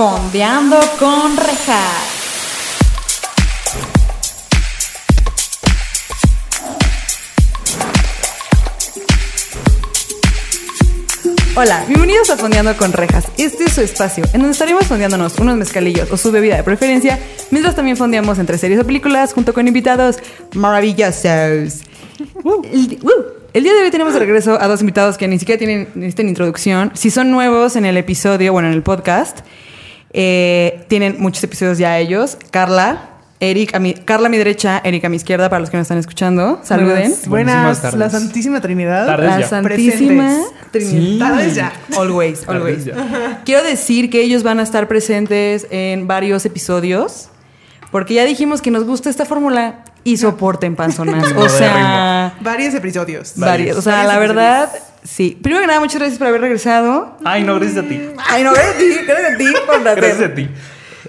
Fondeando con rejas. Hola, bienvenidos a Fondeando con Rejas. Este es su espacio, en donde estaremos fondeándonos unos mezcalillos o su bebida de preferencia, mientras también fondeamos entre series o películas junto con invitados maravillosos. El, uh, el día de hoy tenemos de regreso a dos invitados que ni siquiera tienen necesitan introducción. Si son nuevos en el episodio, bueno, en el podcast, eh, tienen muchos episodios ya ellos. Carla, Eric, a mi, Carla a mi derecha, Eric a mi izquierda, para los que nos están escuchando. Saluden. Buenas, tardes. la Santísima Trinidad. Tardes La ya. Santísima Presentes. Trinidad. Tardes ya. Always, always. ya. Quiero decir que ellos van a estar presentes en varios episodios. Porque ya dijimos que nos gusta esta fórmula y soporten panzonas. O sea, Varios episodios. varios. O sea, Varios la verdad, episodios. sí. Primero que nada, muchas gracias por haber regresado. Ay, no, gracias a ti. Ay, no, gracias a ti, gracias a ti por Gracias a ti.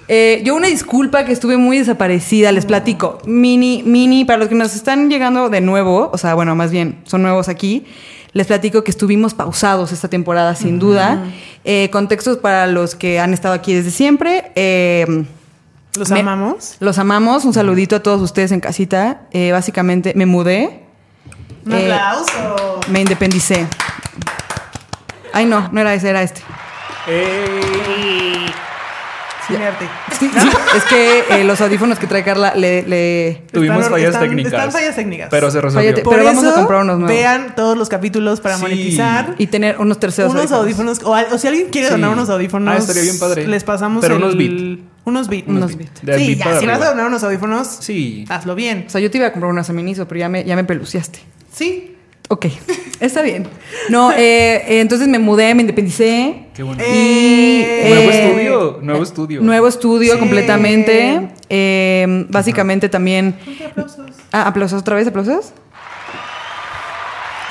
Eh, yo una disculpa que estuve muy desaparecida, les platico. Mini, mini, para los que nos están llegando de nuevo, o sea, bueno, más bien, son nuevos aquí, les platico que estuvimos pausados esta temporada, sin duda. Eh, contextos para los que han estado aquí desde siempre. eh, Los me- amamos. Los amamos. Un saludito a todos ustedes en casita. Eh, básicamente, me mudé. Un Eh, aplauso. Me independicé. Ay, no, no era ese, era este. Ey. Sin arte. Sí, sí, es que eh, los audífonos que trae Carla le- le, Tuvimos Están- fallas están- técnicas. Están fallas técnicas. Pero se resolvió. Por pero vamos a comprar unos nuevos. Vean todos los capítulos para Sí. monetizar. Y tener unos terceros unos audífonos. O, si alguien quiere Sí. donar unos audífonos. Ah, estaría bien padre. Les pasamos Pero el- unos Beat. Unos beat. Unos Beat. Del Sí, beat ya, si vas a donar unos audífonos, Sí. hazlo bien. O sea, yo te iba a comprar unas aminizo, pero ya me, ya me peluciaste. Sí. Ok, está bien. No, eh, eh, entonces me mudé, me independicé. Qué bueno. Y, Eh, Nuevo eh, estudio. Nuevo estudio. Nuevo estudio Sí. completamente. Eh, básicamente también. Aplausos. Ah, aplausos otra vez, aplausos.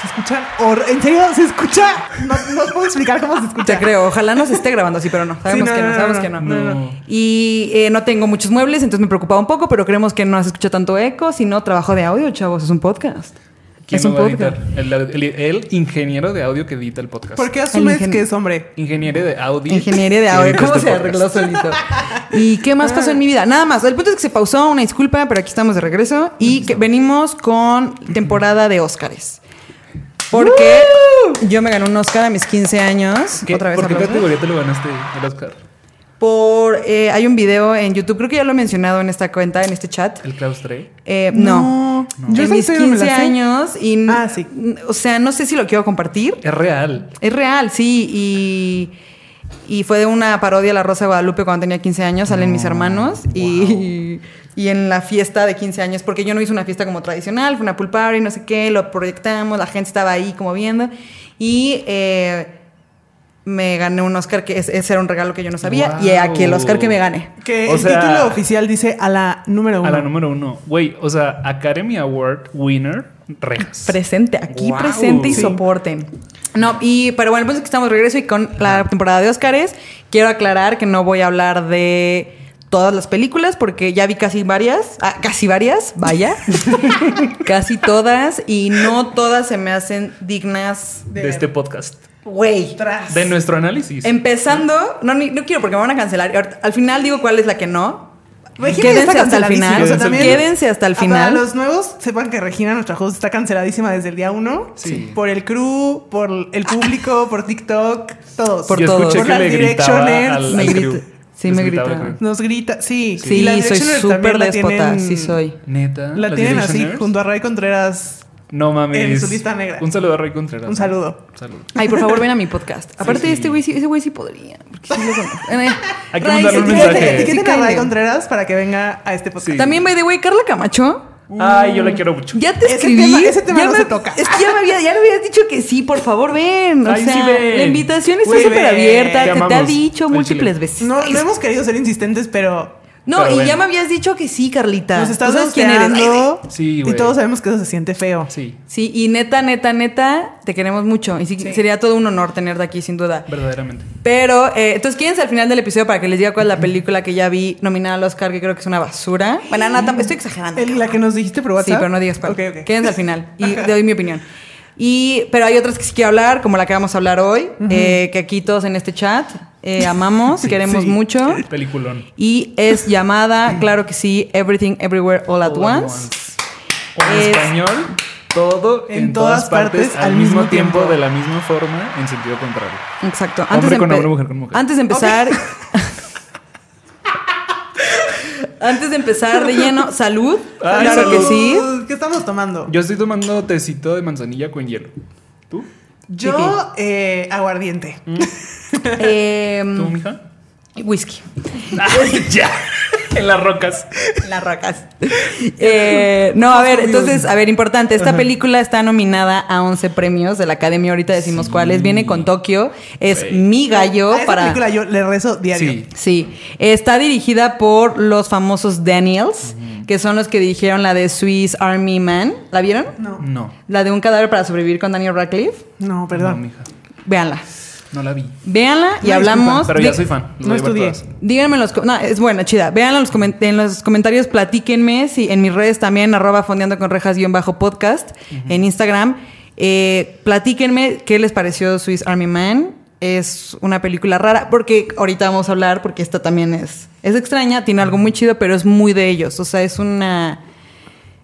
Se escuchan. hor- ¿En serio? ¿Se escucha? No, no puedo explicar cómo se escucha. Te creo, ojalá no se esté grabando así, pero no. Sabemos Sí, no, que no, no, sabemos no, que no. no. No. Y eh, no tengo muchos muebles, entonces me preocupaba un poco, pero creemos que no se escucha tanto eco, sino trabajo de audio, chavos. Es un podcast. ¿Quién es un va a podcast. editar? El, el- el ingeniero de audio que edita el podcast. ¿Por qué asumes que es hombre? Ingeniero de audio. Ingeniería de audio. ¿Cómo este se podcast. arregló solito? ¿Y qué más pasó en mi vida? Nada más. El punto es que se pausó, una disculpa, pero aquí estamos de regreso. Y que venimos con temporada de Óscares. Porque yo me gané un Óscar a mis 15 años. ¿Qué- Otra vez ¿Por qué categoría te lo ganaste el Oscar? Por, eh, hay un video en YouTube, creo que ya lo he mencionado en esta cuenta, en este chat. ¿El claustre? Eh, no, No. Yo en mis historia no me la 15 sé. años y Ah, sí. o sea, no sé si lo quiero compartir. Es real. Es real, sí, y, y fue de una parodia a La Rosa de Guadalupe cuando tenía 15 años, salen mis hermanos y, y en la fiesta de 15 años, porque yo no hice una fiesta como tradicional, fue una pool party, no sé qué, lo proyectamos, la gente estaba ahí como viendo y eh, me gané un Oscar que es- ese era un regalo que yo no sabía y aquí el Oscar que me gané. Que O el sea- título oficial dice a la número uno. A la número uno. Güey, o sea, Academy Award winner, Rejas. Presente, aquí presente y Sí. soporten. No, y pero bueno, el punto es que estamos de regreso y con la temporada de Óscares. Quiero aclarar que no voy a hablar de todas las películas porque ya vi casi varias, ah, casi varias, vaya, casi todas y no todas se me hacen dignas de este podcast. Güey. De nuestro análisis. Empezando, no, ni- no quiero porque me van a cancelar. Al final digo cuál es la que no. Regina Quédense hasta el final. O sea, también- Quédense hasta el final. Para los nuevos, sepan que Regina, nuestra host, está canceladísima desde el día uno. Sí. Por el crew, por el público, por TikTok, todos. Por Yo todos. escuché Por que las Directioners. al, Me al crew. Sí, me gritaba grita. Nos grita, sí. Sí, Y las soy súper la déspota, sí soy. Neta. La ¿Las tienen así, junto a Ray Contreras. No mames. en su lista negra. Un saludo a Ray Contreras. Un saludo. Saludo. Ay, por favor, ven a mi podcast. Aparte, sí. este güey sí, ese güey sí podría. Porque sí lo conozco. Eh, Hay que Ray, mandarle un mensaje. Etiqueten a Ray. Contreras para que venga a este podcast. Sí. También, by the way, Carla Camacho. Ay, yo la quiero mucho. Ya te Ese escribí. tema- ese tema ya no me- se toca. Es que ya me, había, ya me habías dicho que sí, por favor, ven. O Ay, sea, sí, ven. la invitación está súper abierta. Te Te, te ha dicho múltiples veces. No, no hemos querido ser insistentes, pero No, Pero y ya me habías dicho que sí, Carlita. nos estás hosteando. Sí, Y güey. todos sabemos que eso se siente feo. Sí, Sí, y neta, neta, neta, te queremos mucho. Y sí, Sí. sería todo un honor tenerte aquí, sin duda. verdaderamente. Pero, eh, entonces, quédense al final del episodio para que les diga cuál es la película que ya vi nominada al Oscar, que creo que es una basura. Bueno, no, tampoco- estoy exagerando. El- la que nos dijiste por Sí, WhatsApp. pero no digas cuál. Ok, ok. Quédense al final y doy mi opinión. Y, pero hay otras que sí quiero hablar, como la que vamos a hablar hoy, eh, que aquí todos en este chat eh, amamos, queremos Sí. mucho. Peliculón. Y es llamada, claro que sí, Everything Everywhere All at All at Once. O en Es- español, todo en, En todas, todas partes, partes al mismo tiempo, tiempo. de la misma forma, en sentido contrario. Exacto. Hombre con hombre, mujer con mujer. Antes de empezar. antes de empezar de lleno, salud. Ay, claro salud. que sí. ¿Qué estamos tomando? Yo estoy tomando tecito de manzanilla con hielo. ¿Tú? Yo, eh, aguardiente. Eh, ¿Tú, mija? Whisky. Ya. en las rocas. Las rocas. Eh, no, a ver, entonces, a ver, importante. Esta película está nominada a 11 premios de la Academia. Ahorita decimos cuáles. Viene con Tokio. Es mi gallo A esa para. película yo le rezo diario. Sí. Sí, está dirigida por los famosos Daniels, que son los que dirigieron la de Swiss Army Man. ¿La vieron? No, No. La de un cadáver para sobrevivir con Daniel Radcliffe. no, No, perdón. mija. Véanla. No la vi. Véanla y hablamos. Pero ya soy fan. No estudié. Díganme en los... No, es buena, chida. Véanla en los, en los comentarios, platíquenme. Si en mis redes también, arroba fondeando con rejas guion bajo podcast, en Instagram. Eh, platíquenme qué les pareció Swiss Army Man. Es una película rara, porque ahorita vamos a hablar, porque esta también es, es extraña, tiene algo muy chido, pero es muy de ellos. O sea, es una...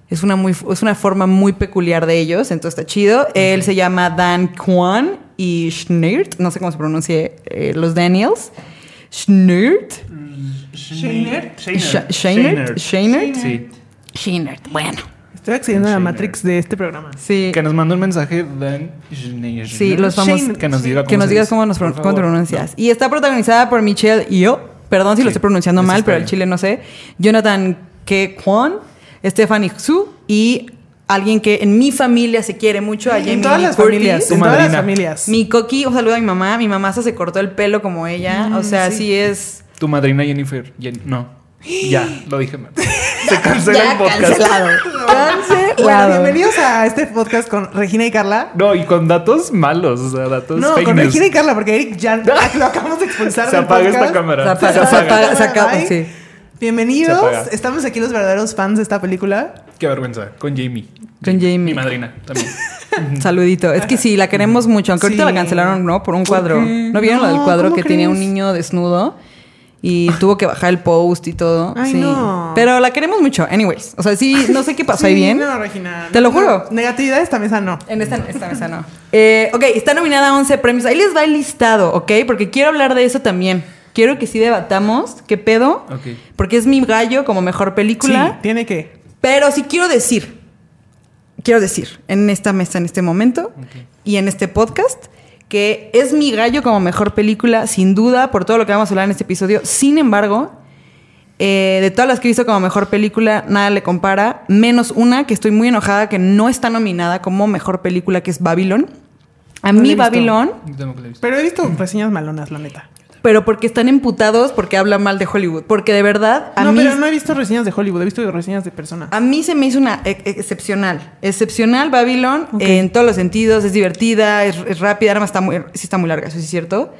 Es una, muy, es una forma muy peculiar de ellos, entonces está chido. Él se llama Dan Kwan y Schneert, no sé cómo se pronuncia eh, los Daniels. Schneert. Shainer. Sí. Shainer. Bueno, Estoy accediendo a la. Matrix de este programa. sí. Que nos mandó un mensaje Dan Schneider. Sí, los famosos. Que nos diga cómo Que nos digas cómo, nos cómo te pronuncias. Y está protagonizada por Michelle Yeoh. Perdón si lo estoy pronunciando mal, pero el chile no sé. Jonathan K. Kwan, Stephanie Xu y alguien que en mi familia se quiere mucho, a Jamie En todas las Curtis. familias. Tu En todas las madrina. familias. Mi Coqui, un saludo a mi mamá. Mi mamá se cortó el pelo como ella. o sea, sí, es. Tu madrina Jennifer. Jen- no. Ya, lo dije mal. Se cancela Ya el podcast. cancelado. Bueno, bienvenidos a este podcast con Regina y Carla. No, y con datos malos, o sea, datos No, fake con. Regina y Carla, porque Eric ya lo acabamos de expulsar. Se del apaga podcast. esta cámara. Se apaga, Se se apaga. apaga, se acaba, Ay, sí. Bienvenidos. Se apaga. Estamos aquí los verdaderos fans de esta película. Qué vergüenza. Con Jamie. Con Jamie. Mi madrina también. Saludito. Es que sí, la queremos mucho, aunque ahorita Sí. la cancelaron, ¿no? Por un ¿Por cuadro. ¿No vieron lo del cuadro ¿cómo que tenía un niño desnudo? Y tuvo que bajar el post y todo. Ay, sí. no. Pero la queremos mucho. Anyways. O sea, sí, no sé qué pasó ahí Sí, bien. No, Regina. Te lo No, juro. Negatividad esta mesa no. En esta, esta mesa no. Eh, ok, está nominada a 11 premios. Ahí les va el listado, ¿ok? Porque quiero hablar de eso también. Quiero que sí debatamos qué pedo. Ok. Porque es mi gallo como mejor Sí, película. tiene que. Pero sí quiero decir, quiero decir en esta mesa, en este momento y en este podcast, que es mi gallo como mejor película, sin duda, por todo lo que vamos a hablar en este episodio. Sin embargo, eh, de todas las que he visto como mejor película, nada le compara, menos una que estoy muy enojada que no está nominada como mejor película, que es Babylon. A No mí. Babylon. Pero he visto reseñas malonas, la neta. Pero porque están emputados porque hablan mal de Hollywood. Porque de verdad, a no, mí... pero no he visto reseñas de Hollywood, he visto reseñas de personas. A mí se me hizo una e- excepcional. Excepcional Babylon en todos los sentidos. Es divertida, es, es rápida. Además está muy, sí está muy larga, eso sí es cierto.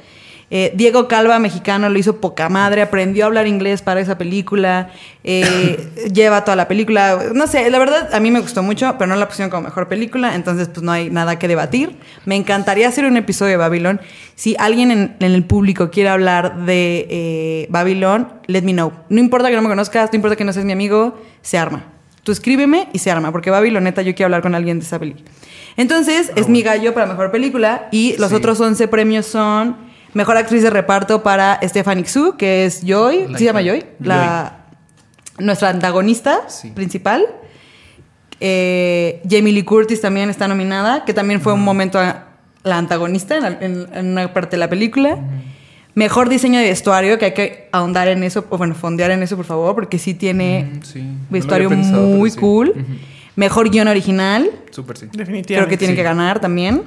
Eh, Diego Calva, mexicano, lo hizo poca madre. Aprendió a hablar inglés para esa película. eh, lleva toda la película. No sé, la verdad a mí me gustó mucho, pero no la pusieron como mejor película. Entonces pues no hay nada que debatir. Me encantaría hacer un episodio de Babylon. Si alguien en, en el público quiere hablar de eh, Babylon, let me know. No importa que no me conozcas, no importa que no seas mi amigo, se arma. Tú escríbeme y se arma, porque Babylon, neta, yo quiero hablar con alguien de esa película. Entonces, es mi gallo para mejor película y los Sí. otros 11 premios son mejor actriz de reparto para Stephanie Xu, que es Joy, La ¿se llama. Joy? La, nuestra antagonista Sí. principal. Eh, Jamie Lee Curtis también está nominada, que también fue un momento a- la antagonista en, la- en- en una parte de la película. Mejor diseño de vestuario, que hay que ahondar en eso, o bueno, fondear en eso, por favor, porque sí tiene Mm, sí. Vestuario pensado, muy sí. cool. Mejor guion original, Súper sí. Definitivamente. creo que tiene sí. que ganar también.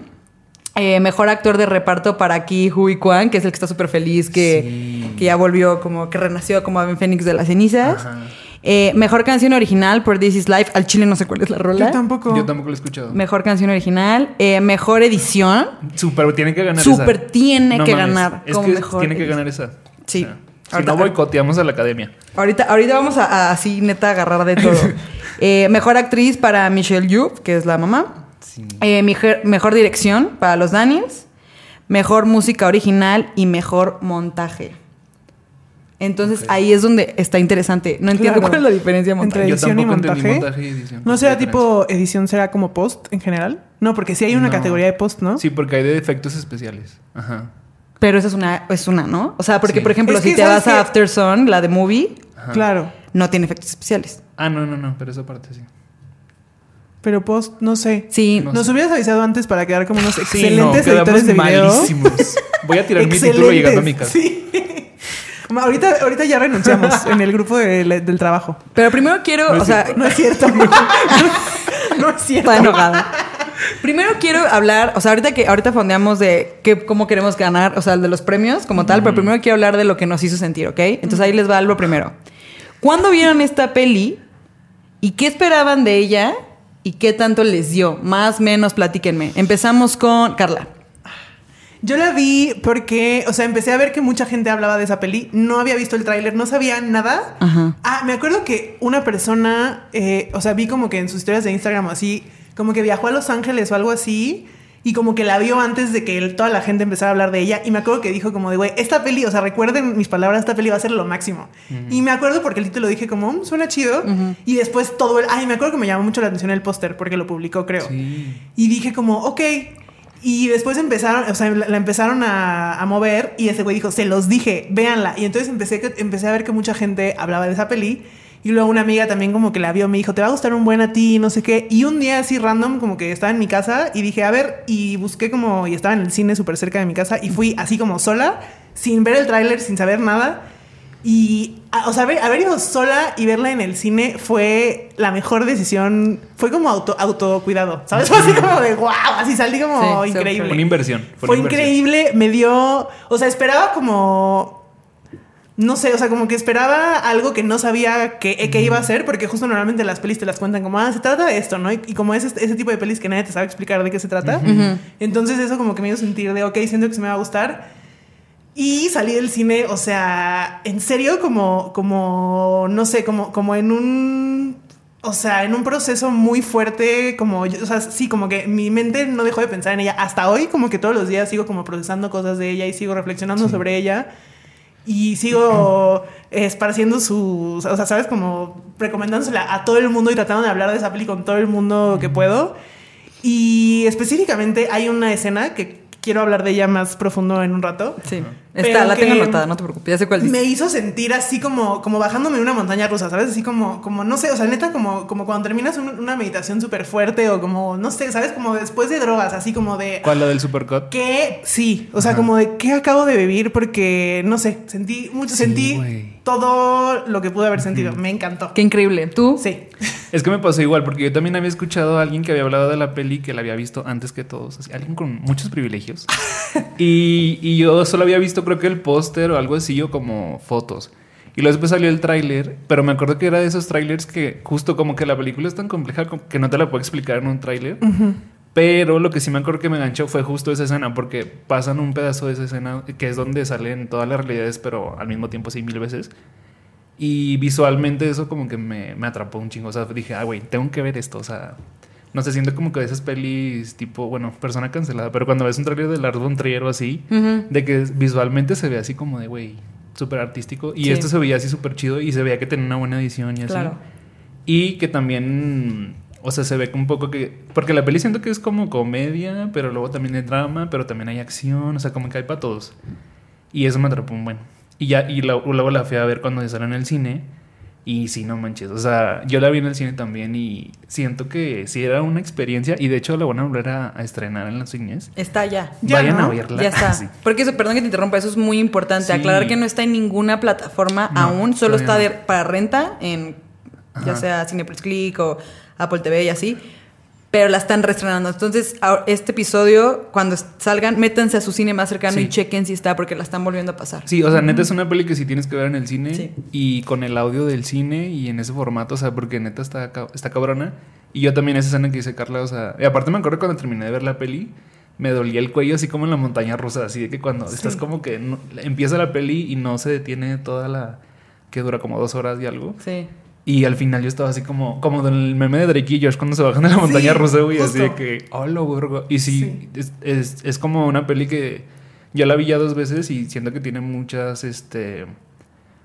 Eh, mejor actor de reparto para Ki Hui Kwan, que es el que está súper feliz, que, Sí. que ya volvió, como que renació como Ben Fénix de las cenizas. Eh, mejor canción original por This Is Life. Al chile no sé cuál es la rola. Yo tampoco. Yo tampoco lo he escuchado. Mejor canción original. Eh, mejor edición. Súper, tiene que ganar Súper esa. tiene No que mames, ganar Es como que mejor tiene que ganar esa. Sí. O sea, si Ahorita- no boicoteamos a la academia. Ahorita, ahorita vamos a, a así neta agarrar de todo. Eh, mejor actriz para Michelle Yeoh, que es la mamá. Sí. Eh, mejor, mejor dirección para los Daniels. Mejor música original y mejor montaje. Entonces ahí es donde está interesante. No entiendo Claro. cuál es la diferencia de Entre montaje. Yo edición y tampoco entendí montaje. montaje y edición. ¿No será ¿Qué tipo edición, será como post en general? No, porque sí hay una No. categoría de post, ¿no? Sí, porque hay de efectos especiales. Ajá. Pero esa es una, es una, ¿no? O sea, porque Sí. por ejemplo, Es si te ¿sabes vas a? After Sun, la de movie, Ajá. Claro. no tiene efectos especiales. Ah, no, no, no, pero esa parte sí. Pero post, no sé. Sí, No Nos sé. hubieras avisado antes para quedar como unos Sí, excelentes no, editores de video. malísimos. Voy a tirar mi título llegando a mi casa. Sí. Ahorita, ahorita ya renunciamos en el grupo de- del trabajo. pero primero quiero, No es o sea, No es cierto. no es cierto. está enojada. Primero quiero hablar, o sea, ahorita que ahorita fondeamos de qué, cómo queremos ganar, o sea, el de los premios como tal, pero primero quiero hablar de lo que nos hizo sentir, ¿ok? Entonces ahí les va algo primero. ¿Cuándo vieron esta peli y qué esperaban de ella y qué tanto les dio? Más, menos, platíquenme. Empezamos con Carla. Yo la vi porque, o sea, empecé a ver que mucha gente hablaba de esa peli. No había visto el tráiler, no sabía nada. Ajá. Ah, me acuerdo que una persona, eh, o sea, vi como que en sus historias de Instagram así, como que viajó a Los Ángeles o algo así. Y como que la vio antes de que toda la gente empezara a hablar de ella. Y me acuerdo que dijo como de, güey, esta peli, o sea, recuerden mis palabras, esta peli va a ser lo máximo. Y me acuerdo porque el título dije como, "Mm, suena chido. Y después todo el... Ay, me acuerdo que me llamó mucho la atención el póster porque lo publicó, creo. Sí. Y dije como, ok. Y después empezaron, o sea, la, la empezaron a, a mover y ese güey dijo, se los dije, véanla. Y entonces empecé, que- empecé a ver que mucha gente hablaba de esa peli. Y luego una amiga también como que la vio, me dijo, te va a gustar un buen a ti, no sé qué. Y un día así random, como que estaba en mi casa y dije, a ver, y busqué como, y estaba en el cine súper cerca de mi casa y fui así como sola, sin ver el tráiler, sin saber nada. Y, o sea, haber, haber ido sola y verla en el cine fue la mejor decisión. Fue como auto, autocuidado, ¿sabes? Fue así como de wow, así salí como Sí, increíble. Fue una inversión. Fue, una inversión. increíble, me dio, o sea, esperaba como, no sé, o sea, como que esperaba algo que no sabía que, que iba a ser, porque justo normalmente las pelis te las cuentan como, ah, se trata de esto, ¿no? Y, y como es este- ese tipo de pelis que nadie te sabe explicar de qué se trata, entonces eso como que me hizo sentir de, ok, siento que se me va a gustar. Y salí del cine, o sea, en serio, como, como, no sé, como, como en un, o sea, en un proceso muy fuerte, como, yo- o sea, sí, como que mi mente no dejó de pensar en ella. Hasta hoy, como que todos los días sigo como procesando cosas de ella y sigo reflexionando sobre ella. Y sigo esparciendo sus, o sea, ¿sabes? Como recomendándosela a todo el mundo y tratando de hablar de esa peli con todo el mundo que puedo. Y específicamente hay una escena que quiero hablar de ella más profundo en un rato. Sí. Está, la tengo que anotada, no te preocupes. Ya sé cuál dice. Me hizo sentir así como, como bajándome una montaña rusa, ¿sabes? Así como, como no sé, o sea, neta, como, como cuando terminas un- una meditación súper fuerte o como, no sé, ¿sabes? Como después de drogas, así como de... ¿Cuál la del Supercut? ¿Qué? Sí, o sea, Ajá. como de qué acabo de vivir porque, no sé, sentí mucho, Sí, sentí todo lo que pude haber sentido. Me encantó. Qué increíble. ¿Tú? Sí. Es que me pasó igual, porque yo también había escuchado a alguien que había hablado de la peli que la había visto antes que todos. así, alguien con muchos privilegios. y, y yo solo había visto, creo que el póster o algo así, o como fotos. Y luego después salió el tráiler, pero me acuerdo que era de esos trailers que justo como que la película es tan compleja que no te la puedo explicar en un tráiler. Pero lo que sí me acuerdo que me enganchó fue justo esa escena, porque pasan un pedazo de esa escena que es donde salen todas las realidades, pero al mismo tiempo sí mil veces. Y visualmente eso como que me, me atrapó un chingo. O sea, dije, ah, güey, tengo que ver esto. O sea, no sé, siento como que de esas pelis tipo, bueno, persona cancelada, pero cuando ves un trailer de Lars von Trier o así, de que visualmente se ve así como de, güey, súper artístico. Y Sí. esto se veía así súper chido y se veía que tenía una buena edición y así. Claro. Y que también, o sea, se ve un poco que... Porque la peli siento que es como comedia, pero luego también hay drama, pero también hay acción, o sea, como que hay para todos. Y eso me atrapó un buen. Y ya, y la- luego la fui a ver cuando salió en el cine. Y sí, no manches. O sea, yo la vi en el cine también y siento que sí era una experiencia. Y de hecho la van a volver a, a estrenar en los cines. Está ya. Ya, Vayan ¿no? a verla. Ya está. Sí. Porque eso, perdón que te interrumpa, eso es muy importante. Sí. Aclarar que no está en ninguna plataforma No, aún, solo está de- para renta en ya sea Cinepolis Click o Apple TV y así. Pero la están reestrenando. Entonces, este episodio, cuando salgan, métanse a su cine más cercano Sí. y chequen si está, porque la están volviendo a pasar. Sí, o sea, neta es una peli que sí tienes que ver en el cine Sí. y con el audio del cine y en ese formato, o sea, porque neta está, está cabrona. Y yo también esa escena que dice Carla, o sea, y aparte me acuerdo cuando terminé de ver la peli, me dolía el cuello así como en la montaña rusa, así de que cuando estás como que no- empieza la peli y no se detiene toda la que dura como dos horas y algo. Sí. Y al final yo estaba así como, como en el meme de Drake y Josh cuando se bajan de la Sí, montaña rusa, güey, así de que, hola, burgo. Y sí, Sí. Es, es, es como una peli que yo la vi ya dos veces y siento que tiene muchas, este,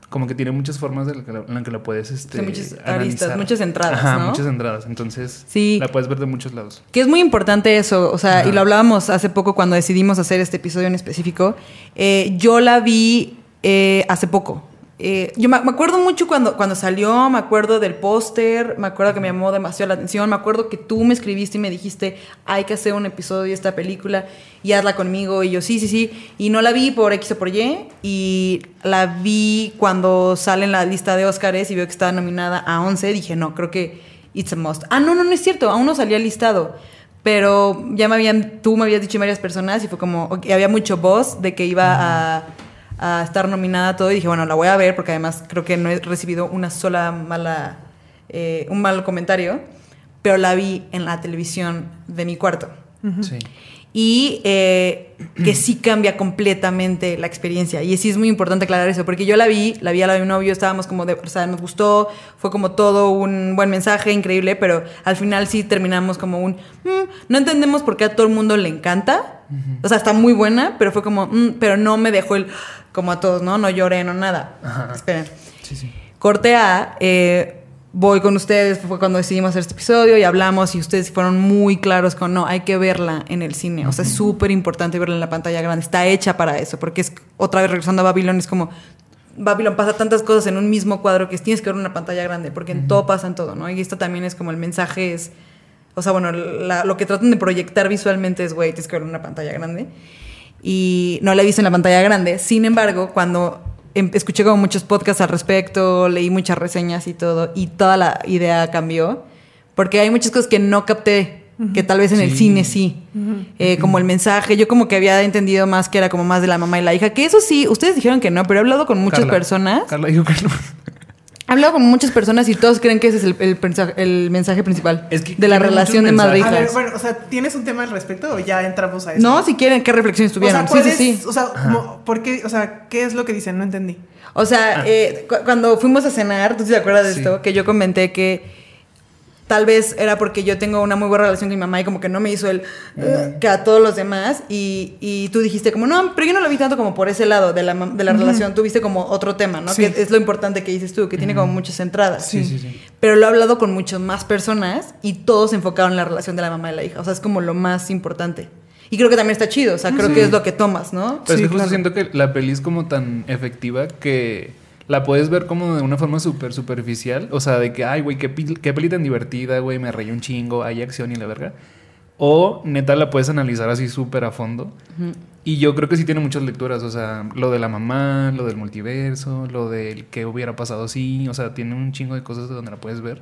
como que tiene muchas formas de la que la, en la que la puedes, este, Sí, muchas aristas, analizar. muchas entradas, Ajá, ¿no? muchas entradas. Entonces, Sí. la puedes ver de muchos lados. Que es muy importante eso, o sea, Ajá. y lo hablábamos hace poco cuando decidimos hacer este episodio en específico. Eh, yo la vi eh, hace poco. Eh, yo me, acuerdo mucho cuando, cuando salió, me acuerdo del póster, me acuerdo que me llamó demasiado la atención, me acuerdo que tú me escribiste y me dijiste, hay que hacer un episodio de esta película y hazla conmigo. Y yo, sí, sí, sí. Y no la vi por X o por Y, y la vi cuando sale la lista de Óscares y veo que está nominada a 11. Dije, no, creo que it's a must. Ah, no, no, no es cierto, aún no salía listado. Pero ya me habían, tú me habías dicho varias personas y fue como, había mucho voz de que iba a, a estar nominada a todo y dije, bueno, la voy a ver porque además creo que no he recibido una sola mala, eh, un mal comentario, pero la vi en la televisión de mi cuarto. Sí. Y eh, que sí cambia completamente la experiencia. Y sí es muy importante aclarar eso, porque yo la vi, la vi a la de mi novio, estábamos como de, o sea, nos gustó, fue como todo un buen mensaje, increíble, pero al final sí terminamos como un, "Mm, no entendemos por qué a todo el mundo le encanta. O sea, está muy buena, pero fue como, "Mm", pero no me dejó el, como a todos, ¿no? No lloré, no nada. Ajá. Esperen. Sí, sí. Corte A, eh, voy con ustedes, fue cuando decidimos hacer este episodio y hablamos y ustedes fueron muy claros con, no, hay que verla en el cine, o sea, es súper importante verla en la pantalla grande, está hecha para eso, porque es, otra vez regresando a Babylon, es como, Babylon pasa tantas cosas en un mismo cuadro que tienes que ver una pantalla grande, porque en todo pasa en todo, ¿no? Y esto también es como el mensaje es, o sea, bueno, la- lo que tratan de proyectar visualmente es, güey, tienes que ver una pantalla grande. Y no la he visto en la pantalla grande. Sin embargo, cuando em- escuché como muchos podcasts al respecto, leí muchas reseñas y todo, y toda la idea cambió, porque hay muchas cosas que no capté, que tal vez en el Sí. cine sí. Eh, como el mensaje, yo como que había entendido más que era como más de la mamá y la hija, que eso sí, ustedes dijeron que no, pero he hablado con muchas Carla. personas. Carla dijo que no. He hablado con muchas personas y todos creen que ese es el, el mensaje, el mensaje principal Es que de la relación de madre A hija. ver, bueno, o sea, ¿tienes un tema al respecto o ya entramos a eso? No, si quieren, ¿qué reflexiones O tuvieron? sea, ¿cuál sí, sí, es- sí. O sea, como, ¿por qué? O sea, ¿qué es lo que dicen? No entendí. O sea, eh, cu- cuando fuimos a cenar, ¿tú sí te acuerdas de Sí. esto? Que yo comenté que tal vez era porque yo tengo una muy buena relación con mi mamá y como que no me hizo el "Ugh", que a todos los demás. Y, y tú dijiste como, no, pero yo no lo vi tanto como por ese lado de la, de la relación. Tú viste como otro tema, ¿no? Sí. Que es lo importante que dices tú, que tiene como muchas entradas. Sí, sí, sí. Pero lo he hablado con muchas más personas y todos se enfocaron en la relación de la mamá y la hija. O sea, es como lo más importante. Y creo que también está chido. O sea, creo que es lo que tomas, ¿no? Pero Sí, es que justo claro. siento que la peli es como tan efectiva que la puedes ver como de una forma súper superficial. O sea, de que, ay, güey, qué, qué peli tan divertida, güey, me reí un chingo, hay acción y la verga. O neta la puedes analizar así súper a fondo. Y yo creo que sí tiene muchas lecturas. O sea, lo de la mamá, lo del multiverso, lo del qué hubiera pasado si. O sea, tiene un chingo de cosas de donde la puedes ver.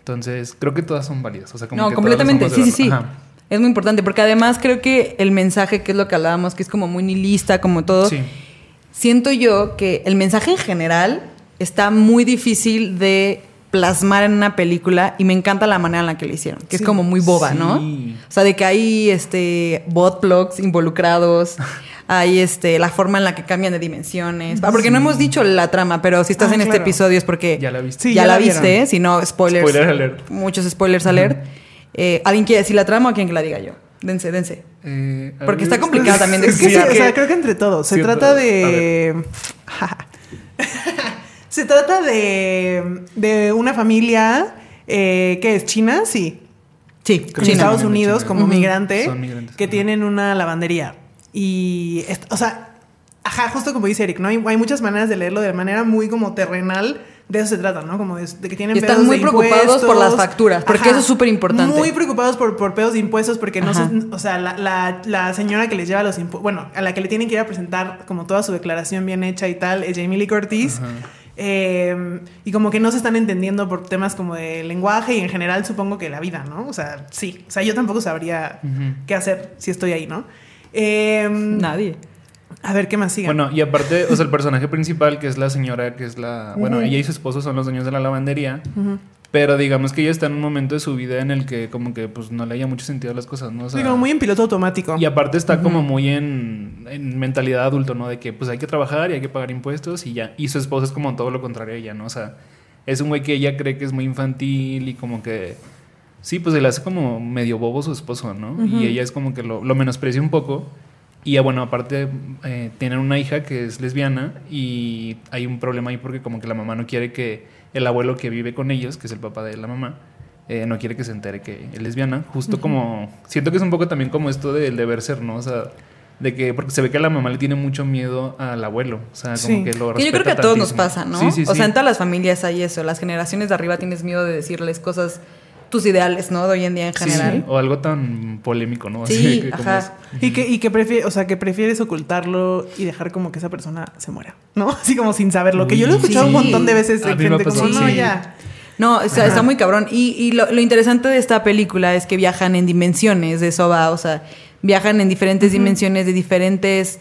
Entonces, creo que todas son válidas. O sea, como no, que completamente. Sí, sí, sí. Ajá. Es muy importante porque además creo que el mensaje, que es lo que hablábamos, que es como muy nihilista, como todo, Sí. Siento yo que el mensaje en general está muy difícil de plasmar en una película y me encanta la manera en la que lo hicieron, que Sí. es como muy boba, Sí. ¿no? O sea, de que hay este bot plugs involucrados, hay este la forma en la que cambian de dimensiones. Ah, porque no hemos dicho la trama, pero si estás Ah, en este episodio es porque Ya la viste. Sí, ya, ya la viste, vieron. si no spoilers. Spoiler alert. Muchos spoilers alert. Eh, ¿Alguien quiere decir la trama o quieren que la diga yo? Dense, dense. Eh, Porque ver, está complicado también de Es que sí, o sea, creo que entre todos. Se trata de. Se trata de. de una familia eh, que es china, sí. Sí, China. Estados Unidos China. como Ujú. migrante. Son migrantes, Que ajá. tienen una lavandería. Y. O sea. Ajá, justo como dice Eric, ¿no? Hay, hay muchas maneras de leerlo de manera muy como terrenal. De eso se trata, ¿no? Como de, de que tienen Y están pedos muy de preocupados por las facturas, porque eso es súper importante. Muy preocupados por, por pedos de impuestos porque no Ajá. se, o sea, la, la- la señora que les lleva los impuestos, bueno, a la que le tienen que ir a presentar como toda su declaración bien hecha y tal, es Jamie Lee Curtis. Ajá. Eh, y como que no se están entendiendo por temas como de lenguaje y en general supongo que la vida, ¿no? O sea, sí. O sea, yo tampoco sabría Ujú. qué hacer si estoy ahí, ¿no? Eh, Nadie. A ver, ¿qué más sigue? Bueno, y aparte, o sea, el personaje principal, que es la señora, que es la. Bueno, ella y su esposo son los dueños de la lavandería. Pero digamos que ella está en un momento de su vida en el que, como que, pues no le haya mucho sentido a las cosas, ¿no? O sea, Sí, como muy en piloto automático. Y aparte está como muy en, en mentalidad adulto, ¿no? De que pues hay que trabajar y hay que pagar impuestos y ya. Y su esposo es como todo lo contrario a ella, ¿no? O sea, es un güey que ella cree que es muy infantil y como que... Sí, pues se le hace como medio bobo su esposo, ¿no? Y ella es como que lo, lo menosprecia un poco. Y bueno, aparte eh, tienen una hija que es lesbiana y hay un problema ahí porque como que la mamá no quiere que el abuelo que vive con ellos, que es el papá de la mamá, eh, no quiere que se entere que es lesbiana. Justo como... Siento que es un poco también como esto del deber ser, ¿no? O sea, de que... Porque se ve que a la mamá le tiene mucho miedo al abuelo. O sea, como que lo Que yo creo que a respeta todos nos pasa, ¿no? Sí, sí, O sea, en todas las familias hay eso. Las generaciones de arriba tienes miedo de decirles cosas, tus ideales, ¿no? De hoy en día en Sí, general. O algo tan polémico, ¿no? Sí, que como ajá. es- Y que, y que prefiere, o sea, que prefieres ocultarlo y dejar como que esa persona se muera, ¿no? Así como sin saberlo. Que yo lo he Uy, escuchado sí. un montón de veces A de gente como, no, sí. ya. No, está, está muy cabrón. Y, y lo, lo interesante de esta película es que viajan en dimensiones, de eso va, o sea, viajan en diferentes dimensiones de diferentes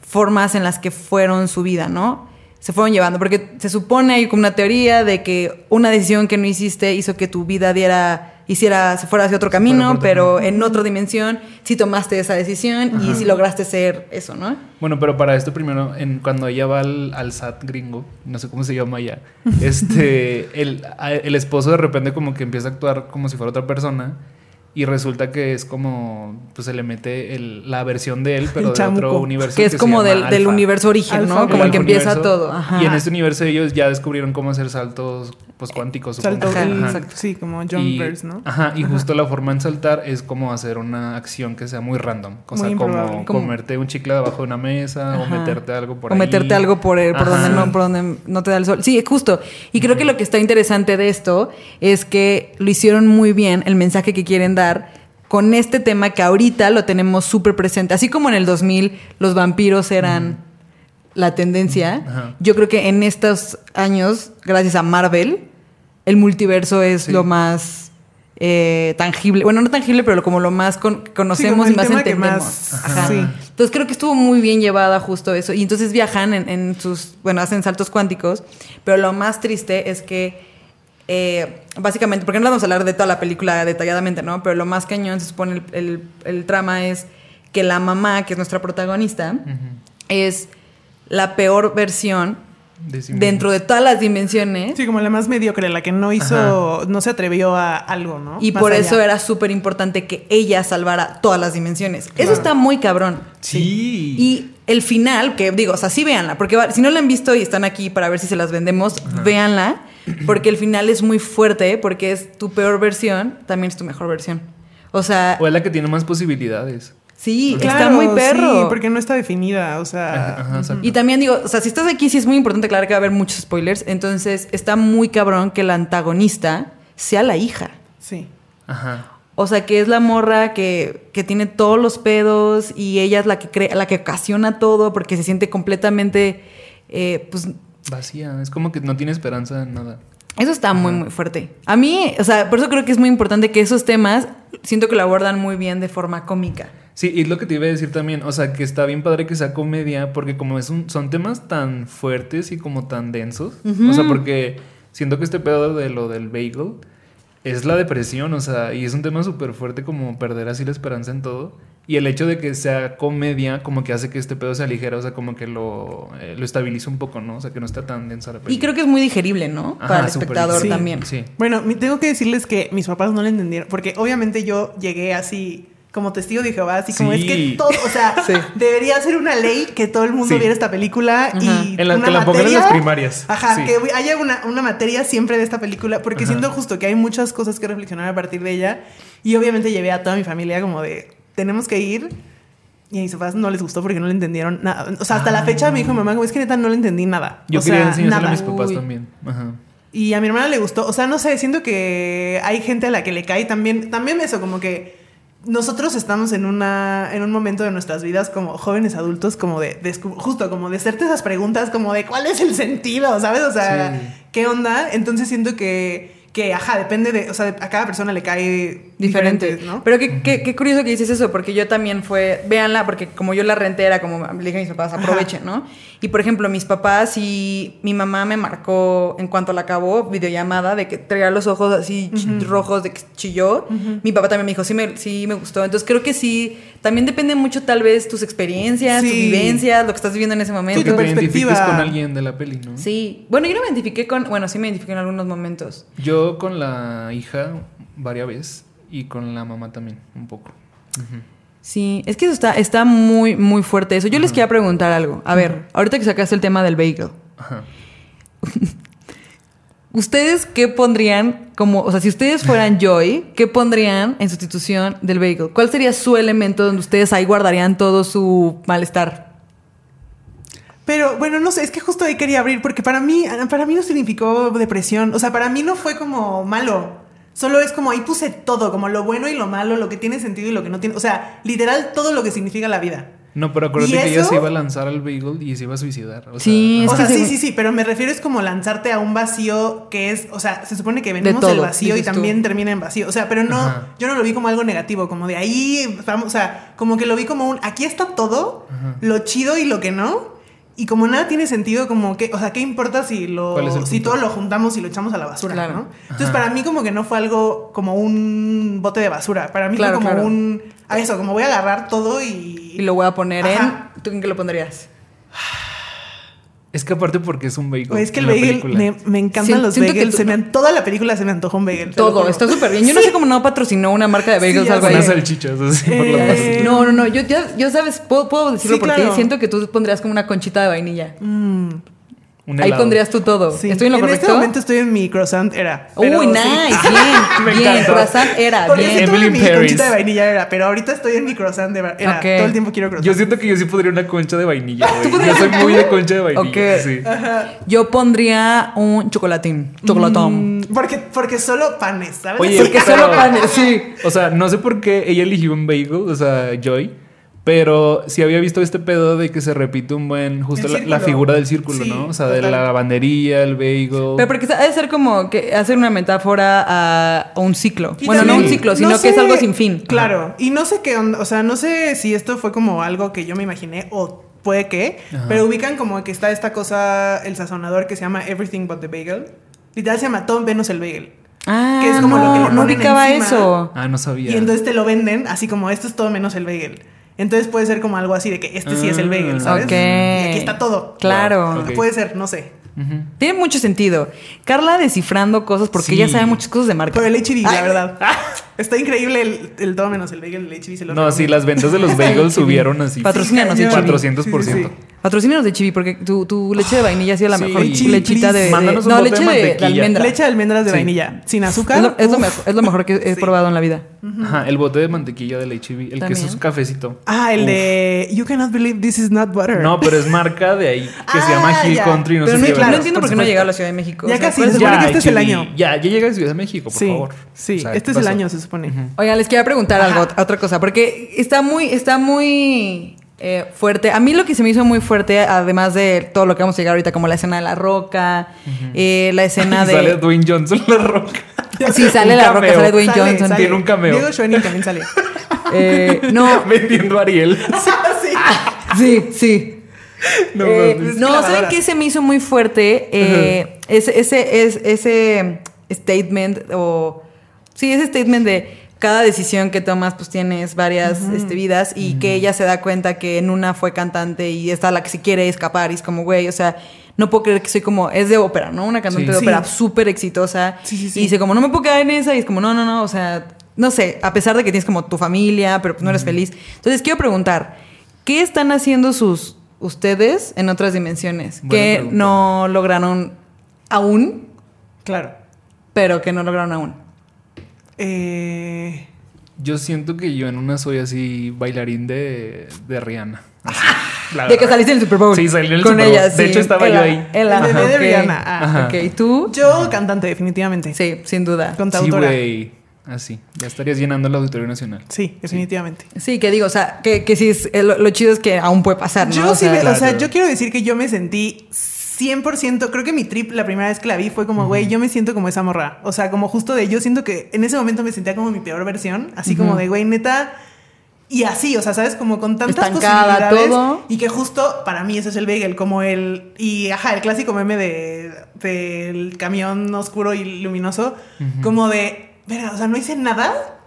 formas en las que fueron su vida, ¿no? Se fueron llevando, porque se supone, hay como una teoría de que una decisión que no hiciste hizo que tu vida diera, hiciera, se fuera hacia otro camino, otro pero camino. en otra dimensión sí tomaste esa decisión y sí lograste ser eso, ¿no? Bueno, pero para esto primero, en, cuando ella va al, al SAT gringo, no sé cómo se llama allá, este, el, el esposo de repente como que empieza a actuar como si fuera otra persona y resulta que es como, pues se le mete el- la versión de él, pero de otro universo. Que es como del, del universo origen, ¿no? Como el que empieza universo. todo. Ajá. Y en este universo ellos ya descubrieron cómo hacer saltos pues cuánticos. supongo. Salto, Ajá, el- exacto. sí, como Y- jumpers, ¿no? Ajá, y justo la forma en saltar es como hacer una acción que sea muy random. O sea, como. Como- comerte un chicle debajo de una mesa o meterte algo por o ahí. meterte algo por, el- por Ajá. donde no por donde no te da el sol. Sí, justo. Y creo que lo que está interesante de esto es que lo hicieron muy bien el mensaje que quieren dar con este tema que ahorita lo tenemos súper presente. Así como en el 2000 los vampiros eran la tendencia, Ajá. yo creo que en estos años, gracias a Marvel, el multiverso es Sí. lo más eh, tangible. Bueno, no tangible, pero como lo más con- conocemos Sí, y más entendemos. más- Ajá. sí. Entonces creo que estuvo muy bien llevada justo eso. Y entonces viajan en, en sus, bueno, hacen saltos cuánticos, pero lo más triste es que, eh, básicamente, porque no vamos a hablar de toda la película detalladamente, ¿no? Pero lo más cañón, se supone, el, el- el trama es que la mamá, que es nuestra protagonista, es la peor versión De sí dentro de todas las dimensiones. Sí, como la más mediocre, la que no hizo, no se atrevió a algo, ¿no? Y Más por allá. eso era súper importante que ella salvara todas las dimensiones. Eso está muy cabrón. Sí. Y el final, que digo, o sea, sí véanla, porque si no la han visto y están aquí para ver si se las vendemos, véanla, porque el final es muy fuerte, porque es tu peor versión, también es tu mejor versión. O sea, O es la que tiene más posibilidades. sí, Claro, está muy perro. Sí, porque no está definida, o sea... Ajá, exacto. Y también digo, o sea, si estás aquí, sí es muy importante aclarar que va a haber muchos spoilers, entonces está muy cabrón que la antagonista sea la hija. Sí. Ajá. O sea, que es la morra que, que tiene todos los pedos y ella es la que crea, la que ocasiona todo porque se siente completamente, eh, pues, Vacía. Es como que no tiene esperanza en nada. eso está muy, muy fuerte. A mí, o sea, por eso creo que es muy importante que esos temas, siento que lo abordan muy bien de forma cómica. Sí, y es lo que te iba a decir también, o sea, que está bien padre que sea comedia, porque como es un, son temas tan fuertes y como tan densos, o sea, porque siento que este pedo de lo del bagel es la depresión, o sea, y es un tema súper fuerte como perder así la esperanza en todo, y el hecho de que sea comedia como que hace que este pedo sea ligero, o sea, como que lo, eh, lo estabiliza un poco, ¿no? O sea, que no está tan densa la Y película. creo que es muy digerible, ¿no? Ajá, Para el espectador también. Sí. Bueno, tengo que decirles que mis papás no le entendieron, porque obviamente yo llegué así como testigo de Jehová, así como Sí. es que todo, o sea, Sí. debería ser una ley que todo el mundo Sí. viera esta película Ajá. y En la- una que la pongan en materia- las primarias. Ajá, Sí. que haya una, una materia siempre de esta película, porque Ajá. siento justo que hay muchas cosas que reflexionar a partir de ella y obviamente llevé a toda mi familia como de, tenemos que ir. Y a mis papás no les gustó porque no le entendieron nada. O sea, hasta la fecha me dijo mi mamá, como es que neta no le entendí nada. Yo o quería sea, enseñárselo a nada. mis papás Uy. también. Ajá. Y a mi hermana le gustó. O sea, no sé, siento que hay gente a la que le cae también. También eso, como que nosotros estamos en una en un momento de nuestras vidas como jóvenes adultos, como de, descu- justo como de hacerte esas preguntas, como de cuál es el sentido, ¿sabes? O sea, Sí. ¿qué onda? Entonces siento que, que, ajá, depende de, o sea, a cada persona le cae diferente, ¿no? Pero qué, qué, qué curioso que dices eso, porque yo también fue, véanla, porque como yo la renté era como le dije a mis papás, aprovechen, ¿no? Y por ejemplo, mis papás y mi mamá me marcó en cuanto la acabó, videollamada, de que traía los ojos así rojos, de que chilló. Mi papá también me dijo, sí me, sí me gustó. Entonces creo que sí, también depende mucho tal vez tus experiencias, tus Sí. vivencias, lo que estás viviendo en ese momento. tu te identifiques perspectiva. con alguien de la peli, ¿no? Sí, bueno, yo no me identifiqué con, bueno, sí me identifiqué en algunos momentos. Yo con la hija varias veces y con la mamá también, un poco. Sí, es que eso está, está muy, muy fuerte eso. Yo les quería preguntar algo. A ver, ahorita que sacaste el tema del bagel, Ajá. ¿ustedes qué pondrían como, o sea, si ustedes fueran Joy, ¿qué pondrían en sustitución del bagel? ¿Cuál sería su elemento donde ustedes ahí guardarían todo su malestar? Pero bueno, no sé, es que justo ahí quería abrir porque para mí, para mí no significó depresión. O sea, para mí no fue como malo. Solo es como ahí puse todo, como lo bueno y lo malo, lo que tiene sentido y lo que no tiene. O sea, literal todo lo que significa la vida. No, pero acuérdate ¿Y que ella se iba a lanzar al bagel y se iba a suicidar. O Sí, sea, o sí, sí, sí, pero me refiero es como lanzarte a un vacío que es, o sea, se supone que venimos del vacío y tú. también termina en vacío. O sea, pero no, Ajá. yo no lo vi como algo negativo, como de ahí, vamos, o sea, como que lo vi como un, aquí está todo, Ajá. lo chido y lo que no. Y como nada tiene sentido, como que, o sea, ¿qué importa si lo, ¿Cuál es el si todo lo juntamos y lo echamos a la basura, Claro. ¿no? Entonces, Ajá. para mí como que no fue algo como un bote de basura. Para mí Claro, fue como claro. un, a eso, como voy a agarrar todo y... Y lo voy a poner Ajá. en... ¿Tú en qué lo pondrías? Es que aparte porque es un bagel. Pues es que el bagel, me, me encantan Siento- los siento que bagels. tú- Se me an- toda la película se me antojó un bagel. Todo, está súper bien. Yo no sé cómo no patrocinó una marca de bagels ya algo sé. ahí. Unas salchichas así por la base. No, no, no. Yo, yo, yo sabes, puedo, puedo decirlo Sí, porque claro. siento que tú pondrías como una conchita de vainilla. Un Ahí pondrías tú todo. Sí. ¿Estoy en lo correcto? este momento estoy en mi croissant era. Uy, sí. nice, Me bien, bien. encantó. Croissant era, Porque bien. tuve Emily mi Paris. conchita de vainilla era, pero ahorita estoy en mi croissant de era. Todo el tiempo quiero croissant. Yo siento que yo sí podría una concha de vainilla. Yo soy muy de concha de vainilla. Ok. Sí. Yo pondría un chocolatín, chocolatón. Mm, porque, porque solo panes, ¿sabes? Oye, Porque pero- solo panes, sí. O sea, no sé por qué ella eligió un bagel, o sea, Joy. Pero sí había visto este pedo de que se repite un buen, justo la, figura del círculo, Sí, ¿no? O sea, de la lavandería, el bagel. Pero porque ha de ser como que hacer una metáfora a, a un ciclo. Y bueno, no un ciclo, sino no que es algo sin fin. Claro. Y no sé qué onda. O sea, no sé si esto fue como algo que yo me imaginé o puede que. Ajá. Pero ubican como que está esta cosa, el sazonador que se llama Everything But the Bagel. Literal se llama todo menos el bagel. Ah, Que es como no, lo que le no ubicaba encima. eso. Ah, no sabía. Y entonces te lo venden así como esto es todo menos el bagel. Entonces puede ser como algo así de que este sí es el bagel, Ah. ¿sabes? Y aquí está todo. Claro. Puede ser, no sé. Tiene mucho sentido. Carla descifrando cosas porque Sí. ella sabe muchas cosas de marca. Por el HB, la verdad. Está increíble el, el todo menos el bagel, el HB se lo No, sí, las ventas de los bagels subieron así. Patrocínanos, Sí, HB. cañón. 400%. Sí, sí, sí. Patrocínanos de chibi porque tu, tu leche de vainilla ha sido la Sí. mejor Chibi, lechita de, please. de- Mándanos un no bote de leche de, de almendra. Leche de almendras de Sí. vainilla. Sin azúcar. es, lo, es lo Uf. mejor, es lo mejor que he Sí. probado en la vida. Ajá, el bote de mantequilla del HB, el que es un cafecito. Ah, el Uf. de You cannot believe this is not butter. No, pero es marca de ahí que se Ah, llama Hill ya. Country. No Pero sé no, qué no claro, verga. entiendo por qué no llega a la Ciudad de México. Ya O sea, casi, ¿cuál es se supone que este es el año. Ya, ya llega a Ciudad de México, por sí, favor. sí. O sea, este ¿qué es el año, se supone. Oigan, les quería preguntar Ajá. algo, otra cosa, porque está muy, está muy eh, fuerte. A mí lo que se me hizo muy fuerte, además de todo lo que vamos a llegar ahorita, como la escena de la roca, eh, la escena de. Sale Dwayne Johnson la roca. Sí, sale Un la roca, sale Dwayne Sale, Johnson. sale. Tiene un cameo. Diego Schoening también sale. Eh, no, Vendiendo a Ariel. sí, sí. No, Eh, no. ¿saben qué se me hizo muy fuerte? Eh, ese, ese, es- ese statement o... Sí, ese statement de cada decisión que tomas pues tienes varias este, vidas y que ella se da cuenta que en una fue cantante y esta la que se quiere escapar y es como, güey, o sea, no puedo creer que soy como, es de ópera, ¿no? Una cantante Sí. de ópera súper exitosa Sí, sí, sí. y dice como, no me puedo quedar en esa y es como, no, no, no, o sea, no sé, a pesar de que tienes como tu familia, pero pues no eres feliz. Entonces quiero preguntar, ¿qué están haciendo sus ustedes en otras dimensiones Buena que pregunta. no lograron aún, Claro. pero que no lograron aún? Eh, Yo siento que yo en una soy así bailarín de, de Rihanna. Así, la De que saliste en el Super Bowl. Sí, salí en el con Super Bowl. ella. De sí. hecho, estaba yo ahí. El bebé de. Rihanna. Ah, Ajá. Ok, ¿y tú? yo cantante, definitivamente. Sí, sin duda. Sí, Contautora. güey. Así. Ya estarías llenando el Auditorio Nacional. Sí, definitivamente. Sí, que digo, o sea, que, que sí, es- eh, lo, lo chido es que aún puede pasar, ¿no? Yo sí, me- o sea, yo quiero decir que yo me sentí 100%, creo que mi trip la primera vez que la vi fue como, güey, yo me siento como esa morra. O sea, como justo de, yo siento que en ese momento me sentía como mi peor versión, así como de, güey, neta. Y así, o sea, ¿sabes? Como con tantas Estancada, posibilidades. todo. Y que justo para mí ese es el bagel, como el... Y, ajá, el clásico meme de, del camión oscuro y luminoso. Como de, verga, o sea, no hice nada,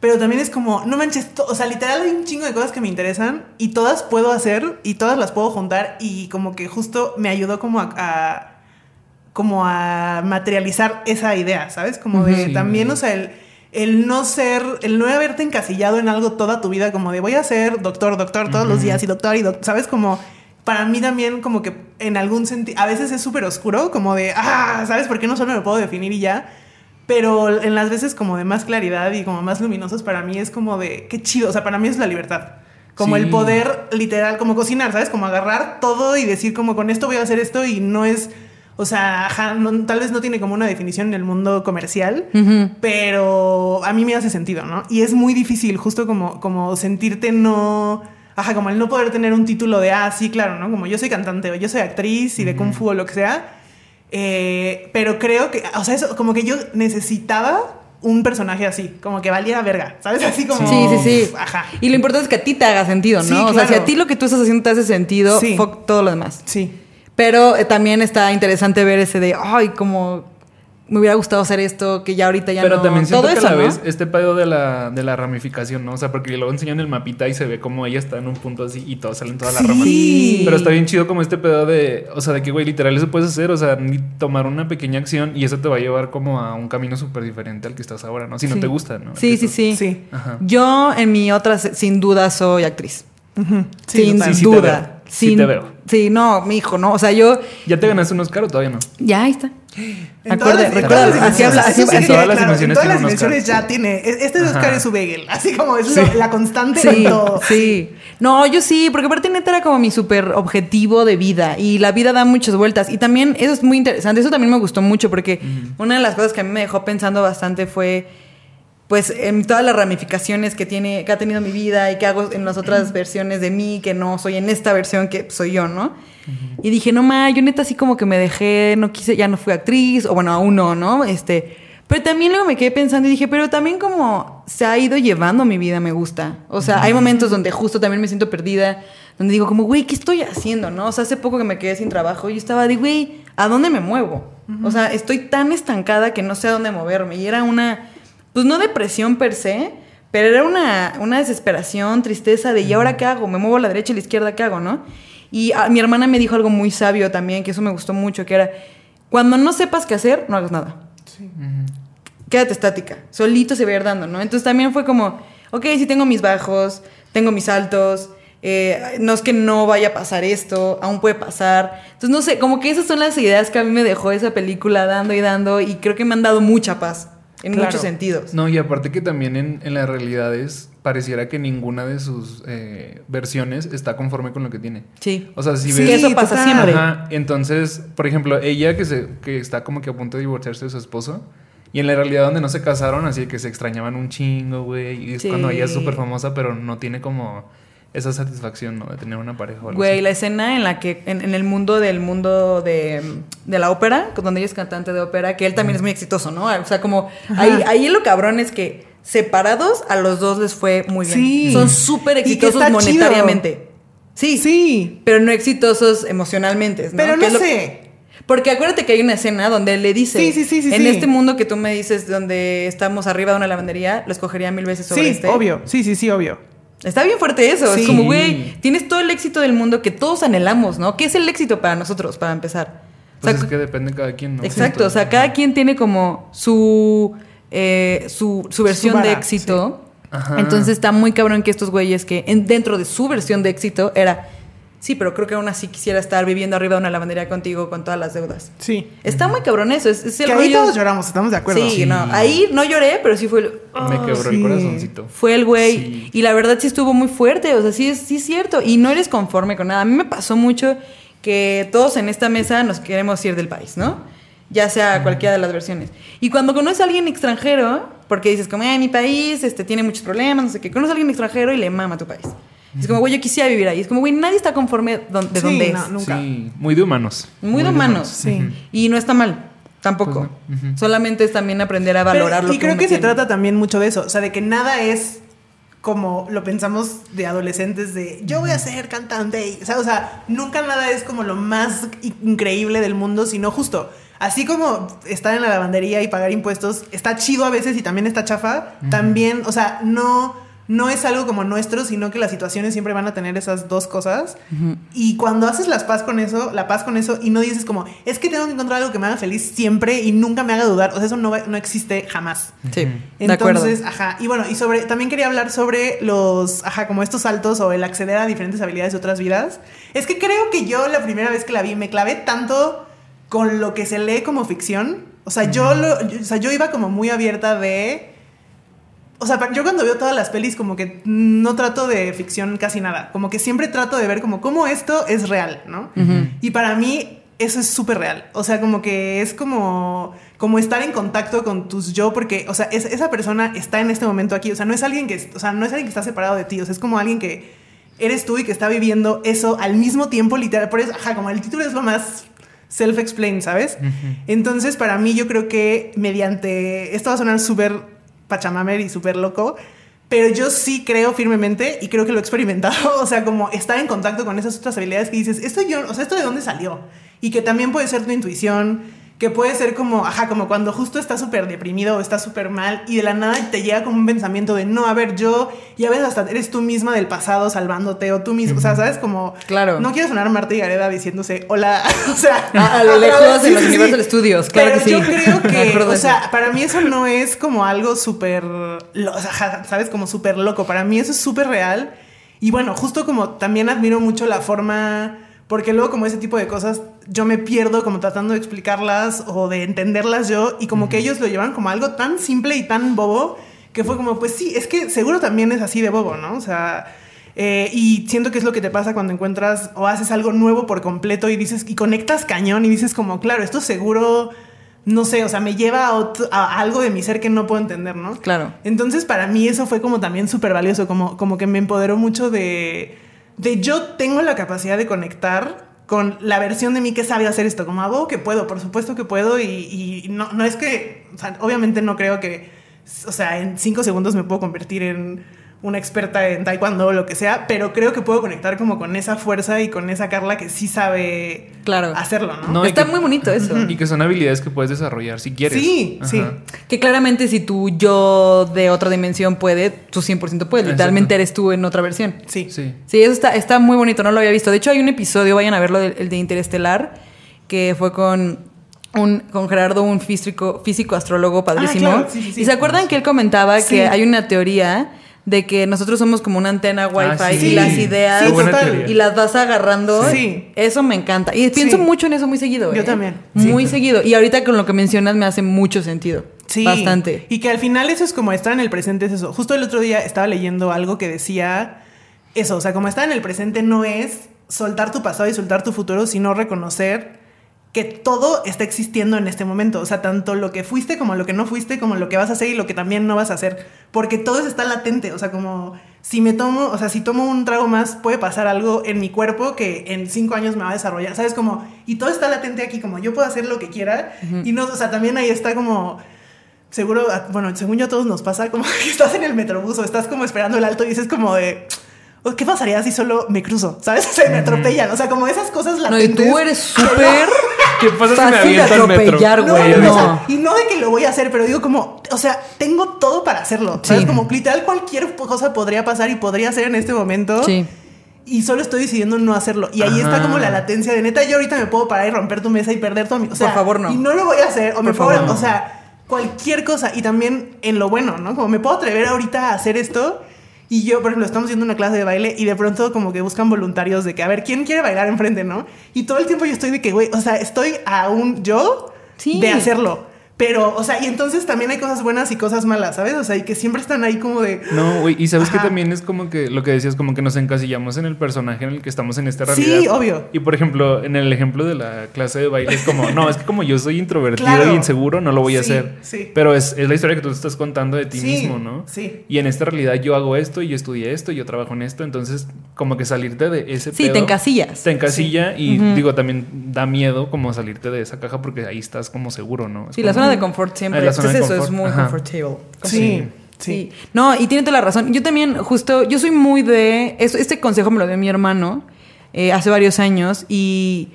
pero también es como, no manches, o sea, literal hay un chingo de cosas que me interesan y todas puedo hacer y todas las puedo juntar y como que justo me ayudó como a... a- como a materializar esa idea, ¿sabes? Como de Sí. también, o sea, el, el no ser, el no haberte encasillado en algo toda tu vida, como de voy a ser doctor, doctor todos los días y doctor y doctor, ¿sabes? Como para mí también como que en algún sentido, a veces es súper oscuro, como de, ah, ¿sabes? por qué no solo me puedo definir y ya? Pero en las veces como de más claridad y como más luminosos, para mí es como de, qué chido, o sea, para mí es la libertad. Como Sí. el poder literal, como cocinar, ¿sabes? Como agarrar todo y decir como con esto voy a hacer esto y no es, o sea, ajá, no- tal vez no tiene como una definición en el mundo comercial, pero a mí me hace sentido, ¿no? Y es muy difícil justo como, como sentirte no... Ajá, como el no poder tener un título de, ah, sí, claro, ¿no? Como yo soy cantante o yo soy actriz y de kung fu o lo que sea. Eh, pero creo que, o sea, eso, como que yo necesitaba un personaje así, como que valiera verga, ¿sabes? Así como... Sí, sí, sí. Ajá. Y lo importante es que a ti te haga sentido, ¿no? Sí, O sea, si a ti lo que tú estás haciendo te hace sentido, Sí. fuck todo lo demás. Sí. Pero eh, también está interesante ver ese de, ay, como me hubiera gustado hacer esto, que ya ahorita ya Pero no. también siento todo que eso, a la ¿no? vez este pedo de la, de la ramificación, ¿no? O sea, porque luego enseñan el mapita y se ve como ella está en un punto así y todos salen todas las ramas. Sí. Pero está bien chido como este pedo de, o sea, de que, güey, literal eso puedes hacer, o sea, ni tomar una pequeña acción y eso te va a llevar como a un camino súper diferente al que estás ahora, ¿no? Si no te gusta, ¿no? Sí, sí, sí. Sí. Ajá. Yo en mi otra, sin duda, soy actriz. Sin. Sí, duda. veo. Sí Sin- te veo. Sí, no, mi hijo, no. O sea, yo. ¿Ya te ganaste un Oscar o todavía no? Ya, ahí está. En todas Acuerde- las- recuerda, las así habla, así, todas las claro, dimensiones En todas las dimensiones ya tiene. Este Ajá. Oscar es su bagel. Así como es Sí. lo- la constante en Sí, todo. sí. No, yo sí, porque aparte neta era como mi súper objetivo de vida y la vida da muchas vueltas y también eso es muy interesante, eso también me gustó mucho porque una de las cosas que a mí me dejó pensando bastante fue pues en todas las ramificaciones que tiene que ha tenido mi vida y que hago en las otras versiones de mí que no soy en esta versión que soy yo, ¿no? Y dije, no ma, yo neta así como que me dejé, no quise, ya no fui actriz o bueno, aún no, ¿no? Este, pero también luego me quedé pensando y dije, pero también como se ha ido llevando mi vida, me gusta. O sea, hay momentos donde justo también me siento perdida, donde digo como, güey, ¿qué estoy haciendo? ¿No? O sea, hace poco que me quedé sin trabajo y yo estaba de, güey, ¿a dónde me muevo? O sea, estoy tan estancada que no sé a dónde moverme. Y era una, pues no depresión per se, pero era una, una desesperación, tristeza de, ¿y ahora qué hago? ¿Me muevo a la derecha y a la izquierda? ¿Qué hago? ¿No? Y ah, mi hermana me dijo algo muy sabio también, que eso me gustó mucho, que era, cuando no sepas qué hacer, no hagas nada quédate estática, solito se va a ir dando, ¿no? Entonces también fue como, ok, sí tengo mis bajos, tengo mis altos, eh, no es que no vaya a pasar esto, aún puede pasar. Entonces, no sé, como que esas son las ideas que a mí me dejó esa película dando y dando y creo que me han dado mucha paz en Claro. muchos sentidos. No, y aparte que también en, en las realidades pareciera que ninguna de sus eh, versiones está conforme con lo que tiene. Sí. O sea, si Sí, ves... que eso pasa siempre. Ajá, entonces, por ejemplo, ella que, se, que está como que a punto de divorciarse de su esposo. Y en la realidad donde no se casaron, así que se extrañaban un chingo, güey. Y es Sí. cuando ella es súper famosa, pero no tiene como esa satisfacción, ¿no? De tener una pareja o Güey, así. la escena en la que, en, en el mundo del mundo de, de la ópera, donde ella es cantante de ópera, que él también es muy exitoso, ¿no? O sea, como ahí, ahí lo cabrón es que separados a los dos les fue muy bien. Sí. Son súper exitosos chido. monetariamente. Sí, Sí. pero no exitosos emocionalmente. ¿no? Pero no sé. Porque acuérdate que hay una escena donde él le dice, Sí, sí, sí, sí, en sí. este mundo que tú me dices donde estamos arriba de una lavandería, lo escogería mil veces sobre Sí, este. obvio. Sí, sí, sí, obvio. Está bien fuerte eso. Sí. Es como, güey, tienes todo el éxito del mundo que todos anhelamos, ¿no? ¿Qué es el éxito para nosotros, para empezar? O Pues sea, es que depende de cada quien, ¿no? exacto, o sea, cada quien tiene como su, eh, su, su versión vara, de éxito. Ajá. Entonces está muy cabrón que estos güeyes que en- dentro de su versión de éxito era, sí, pero creo que aún así quisiera estar viviendo arriba de una lavandería contigo con todas las deudas. Sí. Está muy cabrón eso, es, es el Que ahí todos lloramos, estamos de acuerdo. Sí, Sí. no, ahí no lloré, pero sí fue el... Me "Ah, quebró sí. el corazoncito. fue el güey. Sí. Y la verdad sí estuvo muy fuerte. O sea, sí es, sí es cierto. Y no eres conforme con nada. A mí me pasó mucho que todos en esta mesa nos queremos ir del país, ¿no? Ya sea cualquiera de las versiones. Y cuando conoces a alguien extranjero, porque dices como, ay, mi país este, tiene muchos problemas, no sé qué, conoces a alguien extranjero y le mama tu país. Es como, güey, yo quisiera vivir ahí. Es como, güey, nadie está conforme don- de Sí, donde no, es. nunca. Sí, muy de humanos. Muy de humanos. Sí. Y no está mal. Tampoco. Pues no. Solamente es también aprender a valorar Pero- lo y creo uno que se trata también mucho de eso. O sea, de que nada es como lo pensamos de adolescentes de yo voy a ser cantante. o, sea, o sea, nunca nada es como lo más increíble del mundo, sino justo. Así como estar en la lavandería y pagar impuestos está chido a veces y también está chafa, también, o sea, no, no es algo como nuestro, sino que las situaciones siempre van a tener esas dos cosas. Y cuando haces las paz con eso, la paz con eso, y no dices como, es que tengo que encontrar algo que me haga feliz siempre y nunca me haga dudar, o sea, eso no, va- no existe jamás. Sí, de acuerdo. Entonces, ajá, y bueno, y sobre, también quería hablar sobre los, ajá, como estos saltos o el acceder a diferentes habilidades de otras vidas. Es que creo que yo la primera vez que la vi me clavé tanto con lo que se lee como ficción. O sea, yo, lo, yo- o sea, yo iba como muy abierta de... O sea, yo cuando veo todas las pelis como que no trato de ficción casi nada. Como que siempre trato de ver como cómo esto es real, ¿no? Y para mí eso es súper real. O sea, como que es como, como estar en contacto con tus yo, porque, o sea, es- esa persona está en este momento aquí. O sea, no es alguien que, o sea, no es alguien que está separado de ti. O sea, es como alguien que eres tú y que está viviendo eso al mismo tiempo, literal. Por eso, ajá, como el título es lo más self-explained, ¿sabes? Entonces, para mí, yo creo que mediante. Esto va a sonar súper pachamamer y súper loco. Pero yo sí creo firmemente y creo que lo he experimentado, o sea, como estar en contacto con esas otras habilidades que dices, esto yo, o sea, esto de dónde salió y que también puede ser tu intuición, que puede ser como, ajá, como cuando justo estás súper deprimido o estás súper mal y de la nada te llega como un pensamiento de, no, a ver, yo, y a veces hasta eres tú misma del pasado salvándote o tú mismo, o sea, ¿sabes? Como, Claro. no quiero sonar Marta y Gareda diciéndose, hola, o sea, A- a lo lejos en los sí, sí. Universal Studios, claro Pero que sí. yo creo que, de o sea, para mí eso no es como algo súper, lo- o sea, ¿sabes? Como súper loco. Para mí eso es súper real. Y bueno, justo como también admiro mucho la forma, porque luego como ese tipo de cosas yo me pierdo como tratando de explicarlas o de entenderlas yo y como que ellos lo llevan como algo tan simple y tan bobo que fue como, pues sí, es que seguro también es así de bobo, ¿no? O sea... eh, y siento que es lo que te pasa cuando encuentras o haces algo nuevo por completo y dices y conectas cañón y dices como, claro, esto seguro, no sé, o sea, me lleva a, otro- a algo de mi ser que no puedo entender, ¿no? Claro. Entonces, para mí eso fue como también súper valioso, como, como que me empoderó mucho de, de yo tengo la capacidad de conectar con la versión de mí que sabe hacer esto, como hago que puedo, por supuesto que puedo y, y no, no es que, o sea, obviamente no creo que, o sea, en cinco segundos me puedo convertir en una experta en taekwondo o lo que sea, pero creo que puedo conectar como con esa fuerza y con esa Carla que sí sabe Claro. hacerlo, ¿no? Está que- muy bonito eso. Y que son habilidades que puedes desarrollar si quieres. Sí, sí. Que claramente si tu yo de otra dimensión puede, tú 100% puedes. Literalmente eres tú en otra versión. Sí. Sí. Sí, eso está, está muy bonito, no lo había visto. De hecho, hay un episodio, vayan a verlo, del- el de Interestelar, que fue con, un, con Gerardo, un físico, físico astrólogo padrísimo. Ah, claro, sí, sí, sí. Y se acuerdan que él comentaba Sí. que hay una teoría de que nosotros somos como una antena wifi Ah, sí. y las ideas Sí, y las vas agarrando. Sí. Eso me encanta. Y pienso Sí. mucho en eso muy seguido. Yo ¿eh? también. Muy Sí. seguido. Y ahorita con lo que mencionas me hace mucho sentido. Sí. Bastante. Y que al final eso es como estar en el presente, es eso. Justo el otro día estaba leyendo algo que decía eso, o sea, como estar en el presente no es soltar tu pasado y soltar tu futuro, sino reconocer que todo está existiendo en este momento. O sea, tanto lo que fuiste como lo que no fuiste, como lo que vas a hacer y lo que también no vas a hacer. Porque todo eso está latente. O sea, como si me tomo, o sea, si tomo un trago más, puede pasar algo en mi cuerpo que en cinco años me va a desarrollar. ¿Sabes? Como, y todo está latente aquí, como yo puedo hacer lo que quiera. Y no, o sea, también ahí está como seguro, a- bueno, según yo a todos nos pasa como que estás en el metrobús o estás como esperando el alto y dices como de, "Oh, ¿qué pasaría si solo me cruzo? ¿Sabes? O sea, me atropellan. O sea, como esas cosas No, y latentes. tú eres súper ¿Qué pasa si me fácil aviento al metro? atropellar, No, güey. no, No. o sea, y no de que lo voy a hacer, pero digo como, o sea, tengo todo para hacerlo. ¿Sabes? Sí. Como literal cualquier cosa podría pasar y podría ser en este momento. Sí. Y solo estoy decidiendo no hacerlo. Y ahí está como la latencia de neta. Yo ahorita me puedo parar y romper tu mesa y perder todo mi. O sea, Por favor, no. Y no lo voy a hacer. O me Por puedo. favor, no. O sea, cualquier cosa. Y también en lo bueno, ¿no? Como me puedo atrever ahorita a hacer esto. Y yo, por ejemplo, estamos yendo a una clase de baile y de pronto como que buscan voluntarios de que, a ver, ¿quién quiere bailar enfrente, no? Y todo el tiempo yo estoy de que, güey, o sea, estoy a un yo Sí. de hacerlo. Pero, o sea, y entonces también hay cosas buenas y cosas malas, ¿sabes? O sea, y que siempre están ahí como de... No, güey, y sabes que también es como que lo que decías, como que nos encasillamos en el personaje en el que estamos en esta realidad. Sí, obvio. Y por ejemplo, en el ejemplo de la clase de baile es como, no, es que como yo soy introvertido Claro. e inseguro, no lo voy a Sí, hacer. sí. Pero es, es la historia que tú estás contando de ti Sí, mismo, ¿no? sí. Y en esta realidad yo hago esto, y yo estudié esto, y yo trabajo en esto, entonces como que salirte de ese Sí, pedo te encasillas. Te encasilla y digo, también da miedo como salirte de esa caja porque ahí estás como seguro, ¿no? Es Sí, la como- zona de confort siempre. Es de eso, es muy ajá. comfortable. Sí, Sí. sí. No, y tiene toda la razón. Yo también, justo, yo soy muy de. es- Este consejo me lo dio mi hermano eh, hace varios años y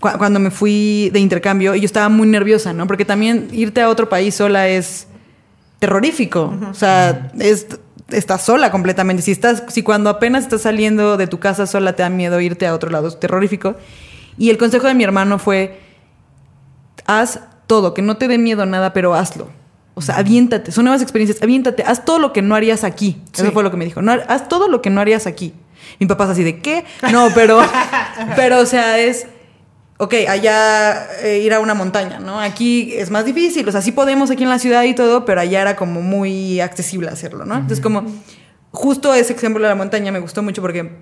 cu- cuando me fui de intercambio, y yo estaba muy nerviosa, ¿no? Porque también irte a otro país sola es terrorífico. O sea, es, estás sola completamente. Si estás, si cuando apenas estás saliendo de tu casa sola te da miedo irte a otro lado, es terrorífico. Y el consejo de mi hermano fue: haz todo, que no te dé miedo nada, pero hazlo. O sea, aviéntate, son nuevas experiencias, aviéntate, haz todo lo que no harías aquí. Eso fue lo que me dijo. No, haz todo lo que no harías aquí. Mi papá es así de qué? No, pero, pero, o sea, es, ok, allá eh, ir a una montaña, ¿no? Aquí es más difícil, o sea, sí podemos aquí en la ciudad y todo, pero allá era como muy accesible hacerlo, ¿no? Entonces, como, justo ese ejemplo de la montaña me gustó mucho porque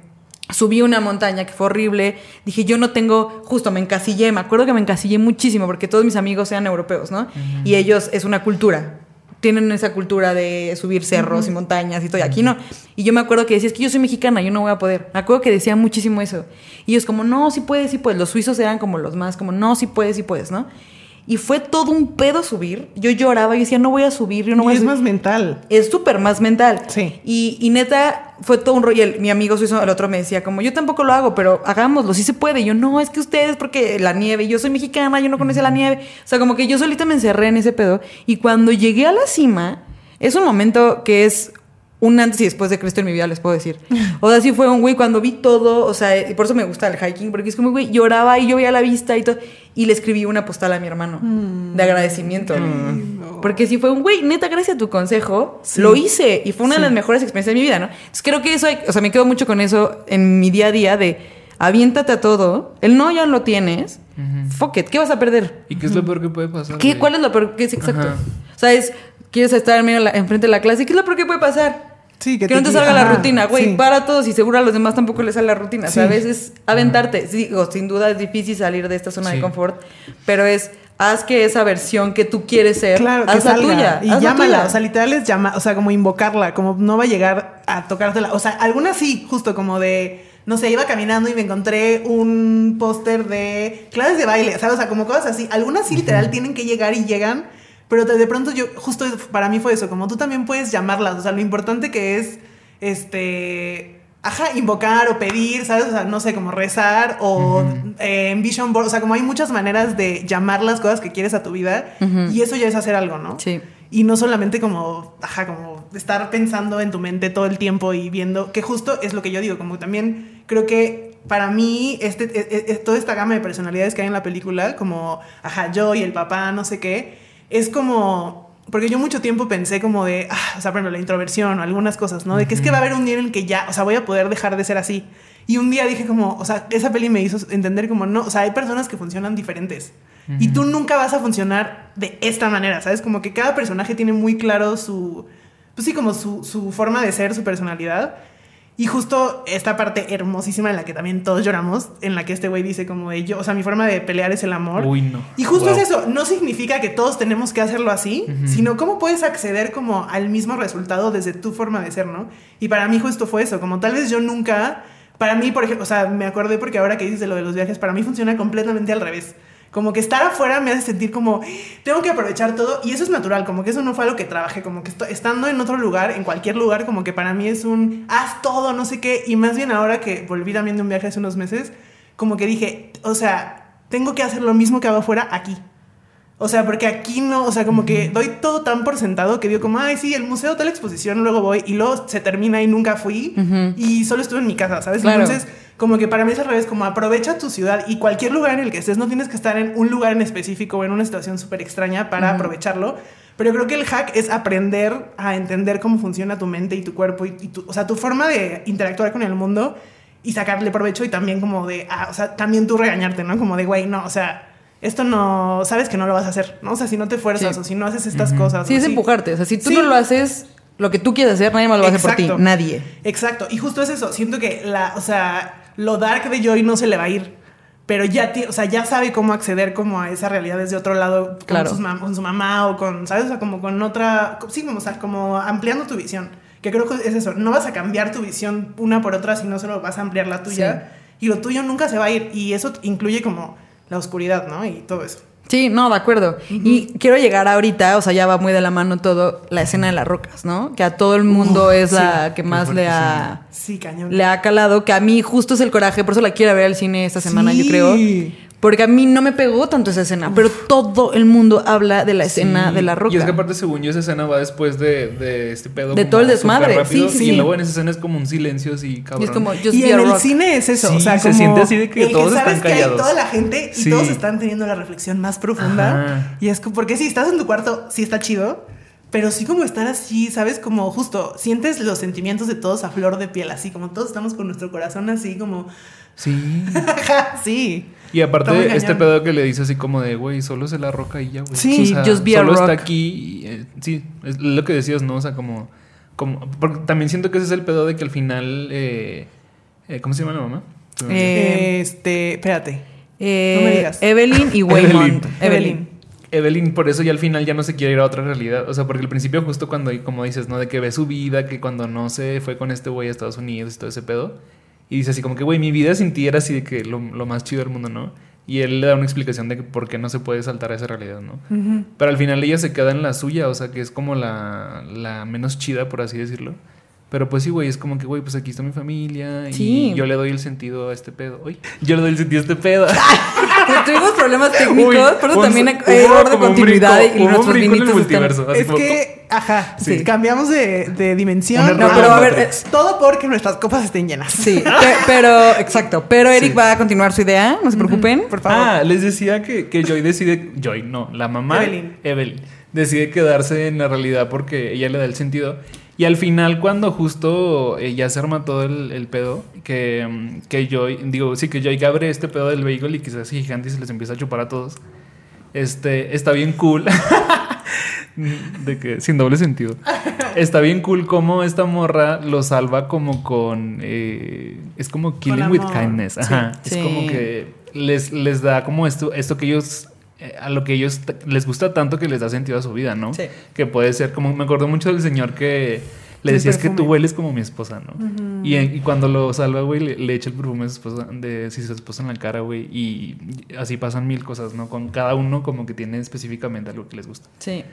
subí una montaña que fue horrible. Dije, yo no tengo, justo me encasillé, me acuerdo que me encasillé muchísimo porque todos mis amigos eran europeos, ¿no? Y ellos es una cultura. Tienen esa cultura de subir cerros y montañas y todo. Y aquí no. Y yo me acuerdo que decía, es que yo soy mexicana, yo no voy a poder. Me acuerdo que decía muchísimo eso. Y ellos como, no, sí puedes, sí puedes. Los suizos eran como los más, como, no, sí puedes, sí puedes, ¿no? Y fue todo un pedo subir. Yo lloraba y decía, no voy a subir, yo no voy y a es subir más mental. es súper más mental. Sí. Y, y neta, fue todo un rollo. Y el- mi amigo suizo, el otro me decía, como yo tampoco lo hago, pero hagámoslo, sí se puede. Y yo, no, es que ustedes, porque la nieve, yo soy mexicana, yo no conocía la nieve. O sea, como que yo solita me encerré en ese pedo. Y cuando llegué a la cima, es un momento que es un antes y después de Cristo en mi vida, les puedo decir. O sea, sí fue un güey cuando vi todo, o sea, y por eso me gusta el hiking, porque es como, güey, lloraba y yo veía la vista y todo. Y le escribí una postal a mi hermano de agradecimiento. Porque si fue un güey, neta, gracias a tu consejo, Sí. lo hice y fue una Sí. de las mejores experiencias de mi vida, ¿no? Entonces creo que eso, hay- o sea, me quedo mucho con eso en mi día a día de aviéntate a todo, el no ya lo tienes, fuck it, ¿qué vas a perder? ¿Y qué es lo peor que puede pasar? ¿Qué? ¿Cuál es lo peor? ¿Qué es exacto? Ajá. O sea, es, quieres estar en medio de la- enfrente de la clase, ¿qué es lo peor que puede pasar? Sí, Que, que no te te salga la rutina, güey, sí. para todos y seguro a los demás tampoco les sale la rutina, Sí. ¿sabes? Es aventarte. Sí, digo, sin duda es difícil salir de esta zona de confort, pero es haz que esa versión que tú quieres ser, Claro, que haz la salga. tuya. Y haz la llámala. tuya. O sea, literal es llama, o sea, como invocarla, como no va a llegar a tocártela. O sea, algunas sí, justo como de. No sé, iba caminando y me encontré un póster de clases de baile, ¿sabes? O sea, como cosas así. Algunas sí literal tienen que llegar y llegan, pero de pronto yo, justo para mí fue eso, como tú también puedes llamarlas. O sea, lo importante que es, este, ajá, invocar o pedir, ¿sabes? O sea, no sé, como rezar o eh, en vision board. O sea, como hay muchas maneras de llamar las cosas que quieres a tu vida y eso ya es hacer algo, ¿no? Sí. Y no solamente como, ajá, como estar pensando en tu mente todo el tiempo y viendo, que justo es lo que yo digo, como también creo que para mí este, e- e- e- toda esta gama de personalidades que hay en la película, como, ajá, yo y el papá, no sé qué, es como, porque yo mucho tiempo pensé como de, ah, o sea, por ejemplo, la introversión o algunas cosas, ¿no? De que es que va a haber un día en el que ya, o sea, voy a poder dejar de ser así. Y un día dije como, o sea, esa peli me hizo entender como, no, o sea, hay personas que funcionan diferentes. Y tú nunca vas a funcionar de esta manera, ¿sabes? Como que cada personaje tiene muy claro su, pues sí, como su, su forma de ser, su personalidad. Y justo esta parte hermosísima en la que también todos lloramos, en la que este güey dice como de yo, o sea, mi forma de pelear es el amor. Uy, no. Y justo Wow. es eso, no significa que todos tenemos que hacerlo así, sino cómo puedes acceder como al mismo resultado desde tu forma de ser, ¿no? Y para mí justo fue eso, como tal vez yo nunca, para mí, por ejemplo, o sea, me acordé porque ahora que dices de lo de los viajes, para mí funciona completamente al revés. Como que estar afuera me hace sentir como, tengo que aprovechar todo y eso es natural, como que eso no fue algo que trabajé, como que estando en otro lugar, en cualquier lugar, como que para mí es un, haz todo, no sé qué, y más bien ahora que volví también de un viaje hace unos meses, como que dije, o sea, tengo que hacer lo mismo que hago afuera aquí. O sea, porque aquí no, o sea, como que doy todo tan por sentado que digo como, ay, sí, el museo, tal exposición, luego voy y luego se termina y nunca fui Ujú. y solo estuve en mi casa, ¿sabes? Claro. Entonces, como que para mí es al revés, como aprovecha tu ciudad y cualquier lugar en el que estés, no tienes que estar en un lugar en específico o en una situación súper extraña para aprovecharlo. Pero creo que el hack es aprender a entender cómo funciona tu mente y tu cuerpo y, y tu, o sea, tu forma de interactuar con el mundo y sacarle provecho y también como de, ah, o sea, también tú regañarte, ¿no? Como de, güey, no, o sea, esto no, sabes que no lo vas a hacer, ¿no? O sea, si no te fuerzas Sí. o si no haces estas cosas. Sí, es si- empujarte. O sea, si tú Sí. no lo haces, lo que tú quieres hacer, nadie más lo va a hacer por ti. Nadie. Exacto. Y justo es eso. Siento que la, o sea, lo dark de Joy no se le va a ir. Pero ya, o sea, ya sabe cómo acceder como a esa realidad desde otro lado, con, Claro. sus con su mamá o con, ¿sabes? O sea, como con otra, sí, como, o sea, como ampliando tu visión. Que creo que es eso. No vas a cambiar tu visión una por otra, sino solo vas a ampliar la tuya. Y lo tuyo nunca se va a ir. Y eso incluye como la oscuridad, ¿no? Y todo eso. Sí, no, de acuerdo. Y quiero llegar ahorita, o sea, ya va muy de la mano todo, la escena de las rocas, ¿no? Que a todo el mundo es sí, la que más le ha, Sí, cañón. le ha calado, que a mí justo es el coraje, por eso la quiero ver al cine esta semana, yo Sí. creo. Porque a mí no me pegó tanto esa escena, pero todo el mundo habla de la escena Sí. de la roca. Y es que aparte, según yo, esa escena va después de, de este pedo. De todo el desmadre, rápido, sí, sí, Y luego en esa escena es como un silencio así, cabrón. y es como, y en el rock. cine es eso, Sí, o sea, se como siente así de que todos sabes están que hay callados. toda la gente y Sí. todos están teniendo la reflexión más profunda. Ajá. Y es como, porque si estás en tu cuarto, sí está chido, pero sí como estar así, ¿sabes? Como justo, sientes los sentimientos de todos a flor de piel, así como todos estamos con nuestro corazón así como, Sí. sí. Y aparte, este pedo que le dice así como de, güey, solo es la roca y ya, güey. Sí, just be a solo está aquí. y, eh, sí, es lo que decías, ¿no? O sea, como. como porque también siento que ese es el pedo de que al final. eh, eh, ¿Cómo se llama la mamá? Se. Eh, este, espérate. Eh, no me digas. Evelyn y Waymond. Evelyn. Evelyn. Evelyn, por eso ya al final ya no se quiere ir a otra realidad. O sea, porque al principio, justo cuando, como dices, ¿no? De que ve su vida, que cuando no se fue con este güey a Estados Unidos y todo ese pedo. Y dice así como que, güey, mi vida sin ti era así de que lo, lo más chido del mundo, ¿no? Y él le da una explicación de que por qué no se puede saltar a esa realidad, ¿no? Pero al final ella se queda en la suya, o sea, que es como la, la menos chida, por así decirlo. Pero pues sí, güey, es como que, güey, pues aquí está mi familia y Sí. yo le doy el sentido a este pedo. Uy, yo le doy el sentido a este pedo. Tuvimos problemas técnicos, Uy, por eso un- también hay error de continuidad brinco- y nuestros vinitos están- multiverso. Así Es como- que, ajá, Sí. cambiamos de, de dimensión. No, pero a ver, eh, Todo porque nuestras copas estén llenas. Sí, pe- pero, exacto. Pero Eric Sí. va a continuar su idea, no se preocupen. Por favor. Ah, les decía que, que Joy decide. Joy, no, la mamá. Evelyn. Evelyn. Decide quedarse en la realidad porque ella le da el sentido. Y al final, cuando justo eh, ya se arma todo el, el pedo, que, mm, que Joy, digo, sí, que Joy abre este pedo del vehículo y quizás gigante y se les empieza a chupar a todos. Este, está bien cool. de que, sin doble sentido. Está bien cool cómo esta morra lo salva como con. eh, es como killing with kindness. Sí. Ajá. Es Sí. como que les, les da como esto, esto que ellos. Eh, A lo que ellos les gusta tanto que les da sentido a su vida, ¿no? Sí. Que puede ser como. Me acuerdo mucho del señor que le decía es que tú hueles como mi esposa, ¿no? y, cuando lo salva, güey, le, le echa el perfume de su esposa, de si su esposa en la cara, güey. Y así pasan mil cosas, ¿no? Con cada uno como que tiene específicamente algo que les gusta. Sí.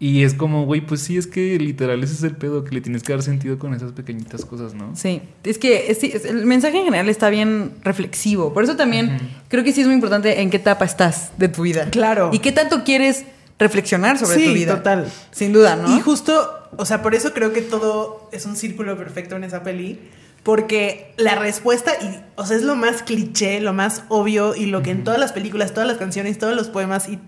Y es como, güey, pues sí, es que literal ese es el pedo, que le tienes que dar sentido con esas pequeñitas cosas, ¿no? Sí, es que es- el mensaje en general está bien reflexivo. Por eso también creo que sí es muy importante en qué etapa estás de tu vida. Claro. Y qué tanto quieres reflexionar sobre Sí, tu vida. total. Sin duda, ¿no? Y justo, o sea, por eso creo que todo es un círculo perfecto en esa peli. Porque la respuesta, y, o sea, es lo más cliché, lo más obvio, y lo que en todas las películas, todas las canciones, todos los poemas, y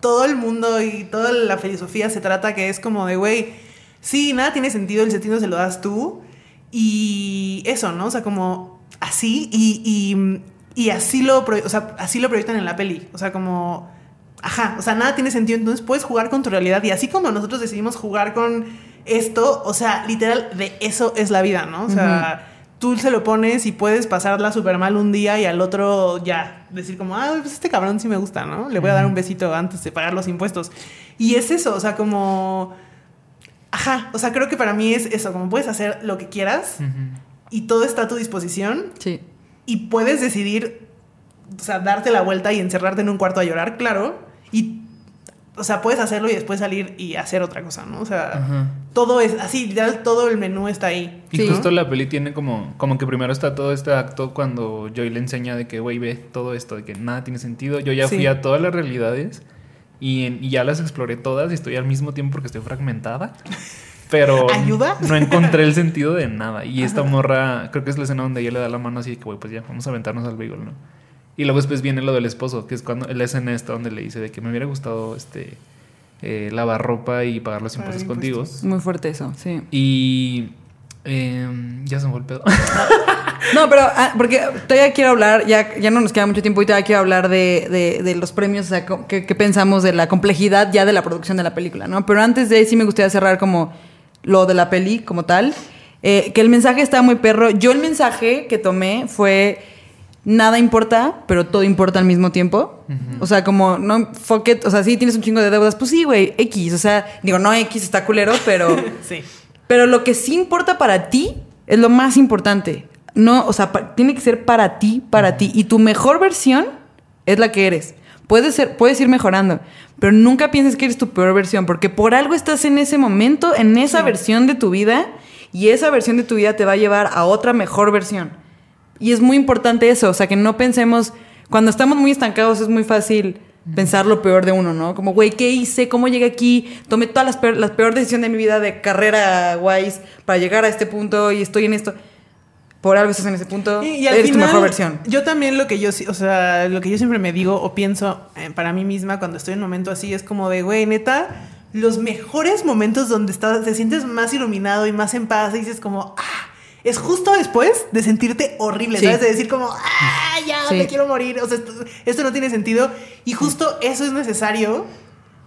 todo el mundo y toda la filosofía se trata, que es como de, güey, sí, nada tiene sentido, el sentido se lo das tú. Y eso, ¿no? O sea, como así, y, y, y así, lo, o sea, así lo proyectan en la peli. O sea, como Ajá, o sea, nada tiene sentido. Entonces puedes jugar con tu realidad. Y así como nosotros decidimos jugar con esto, o sea, literal, de eso es la vida, ¿no? O sea, tú se lo pones y puedes pasarla súper mal un día y al otro ya decir como, ah, pues este cabrón sí me gusta, ¿no? Le voy a dar un besito antes de pagar los impuestos. Y es eso, o sea, como... Ajá, o sea, creo que para mí es eso, como puedes hacer lo que quieras y todo está a tu disposición Sí. y puedes decidir, o sea, darte la vuelta y encerrarte en un cuarto a llorar, claro. Y, o sea, puedes hacerlo y después salir y hacer otra cosa, ¿no? O sea, Ajá. todo es así, literal, todo el menú está ahí. Y Sí. justo la peli tiene como, como que primero está todo este acto cuando Joy le enseña de que, güey, ve todo esto, de que nada tiene sentido. Yo ya fui a todas las realidades y, en- y ya las exploré todas y estoy al mismo tiempo porque estoy fragmentada. Pero ¿Ayuda? no encontré el sentido de nada. Y esta morra, creo que es la escena donde ella le da la mano así de que, güey, pues ya, vamos a aventarnos al bagel, ¿no? Y luego después viene lo del esposo, que es cuando la escena esta donde le dice de que me hubiera gustado este eh, lavar ropa y pagar los Pagar impuestos contigo. impuestos. Muy fuerte eso, sí. Y em, ya se me fue el pedo. No, pero ah, porque todavía quiero hablar, ya, ya no nos queda mucho tiempo y todavía quiero hablar de, de- de los premios, o sea, qué pensamos de la complejidad ya de la producción de la película, ¿no? Pero antes de ahí sí me gustaría cerrar como lo de la peli como tal, eh, que el mensaje está muy perro. Yo el mensaje que tomé fue nada importa, pero todo importa al mismo tiempo. O sea, como no fuck it, o sea, sí tienes un chingo de deudas, pues sí, güey, X, o sea, digo, no X está culero, pero Sí. pero lo que sí importa para ti es lo más importante. No, o sea, pa- tiene que ser para ti, para ti. Y tu mejor versión es la que eres. Puedes, ser, puedes ir mejorando, pero nunca pienses que eres tu peor versión, porque por algo estás en ese momento, en esa versión de tu vida, y esa versión de tu vida te va a llevar a otra mejor versión. Y es muy importante eso, o sea, que no pensemos, cuando estamos muy estancados es muy fácil pensar lo peor de uno, ¿no? Como, güey, ¿qué hice? ¿Cómo llegué aquí? Tomé todas las peor, las peor decisiones de mi vida de carrera guays para llegar a este punto y estoy en esto. Por algo estás en ese punto, Y, y al eres tu final, mejor versión. Yo también lo que yo, o sea, lo que yo siempre me digo o pienso eh, para mí misma cuando estoy en un momento así es como de, güey, neta, los mejores momentos donde estás, te sientes más iluminado y más en paz y dices como, ah, es justo después de sentirte horrible, Sí. ¿sabes? De decir como, ah, ya, Sí. me quiero morir, o sea, esto, esto no tiene sentido y justo eso es necesario.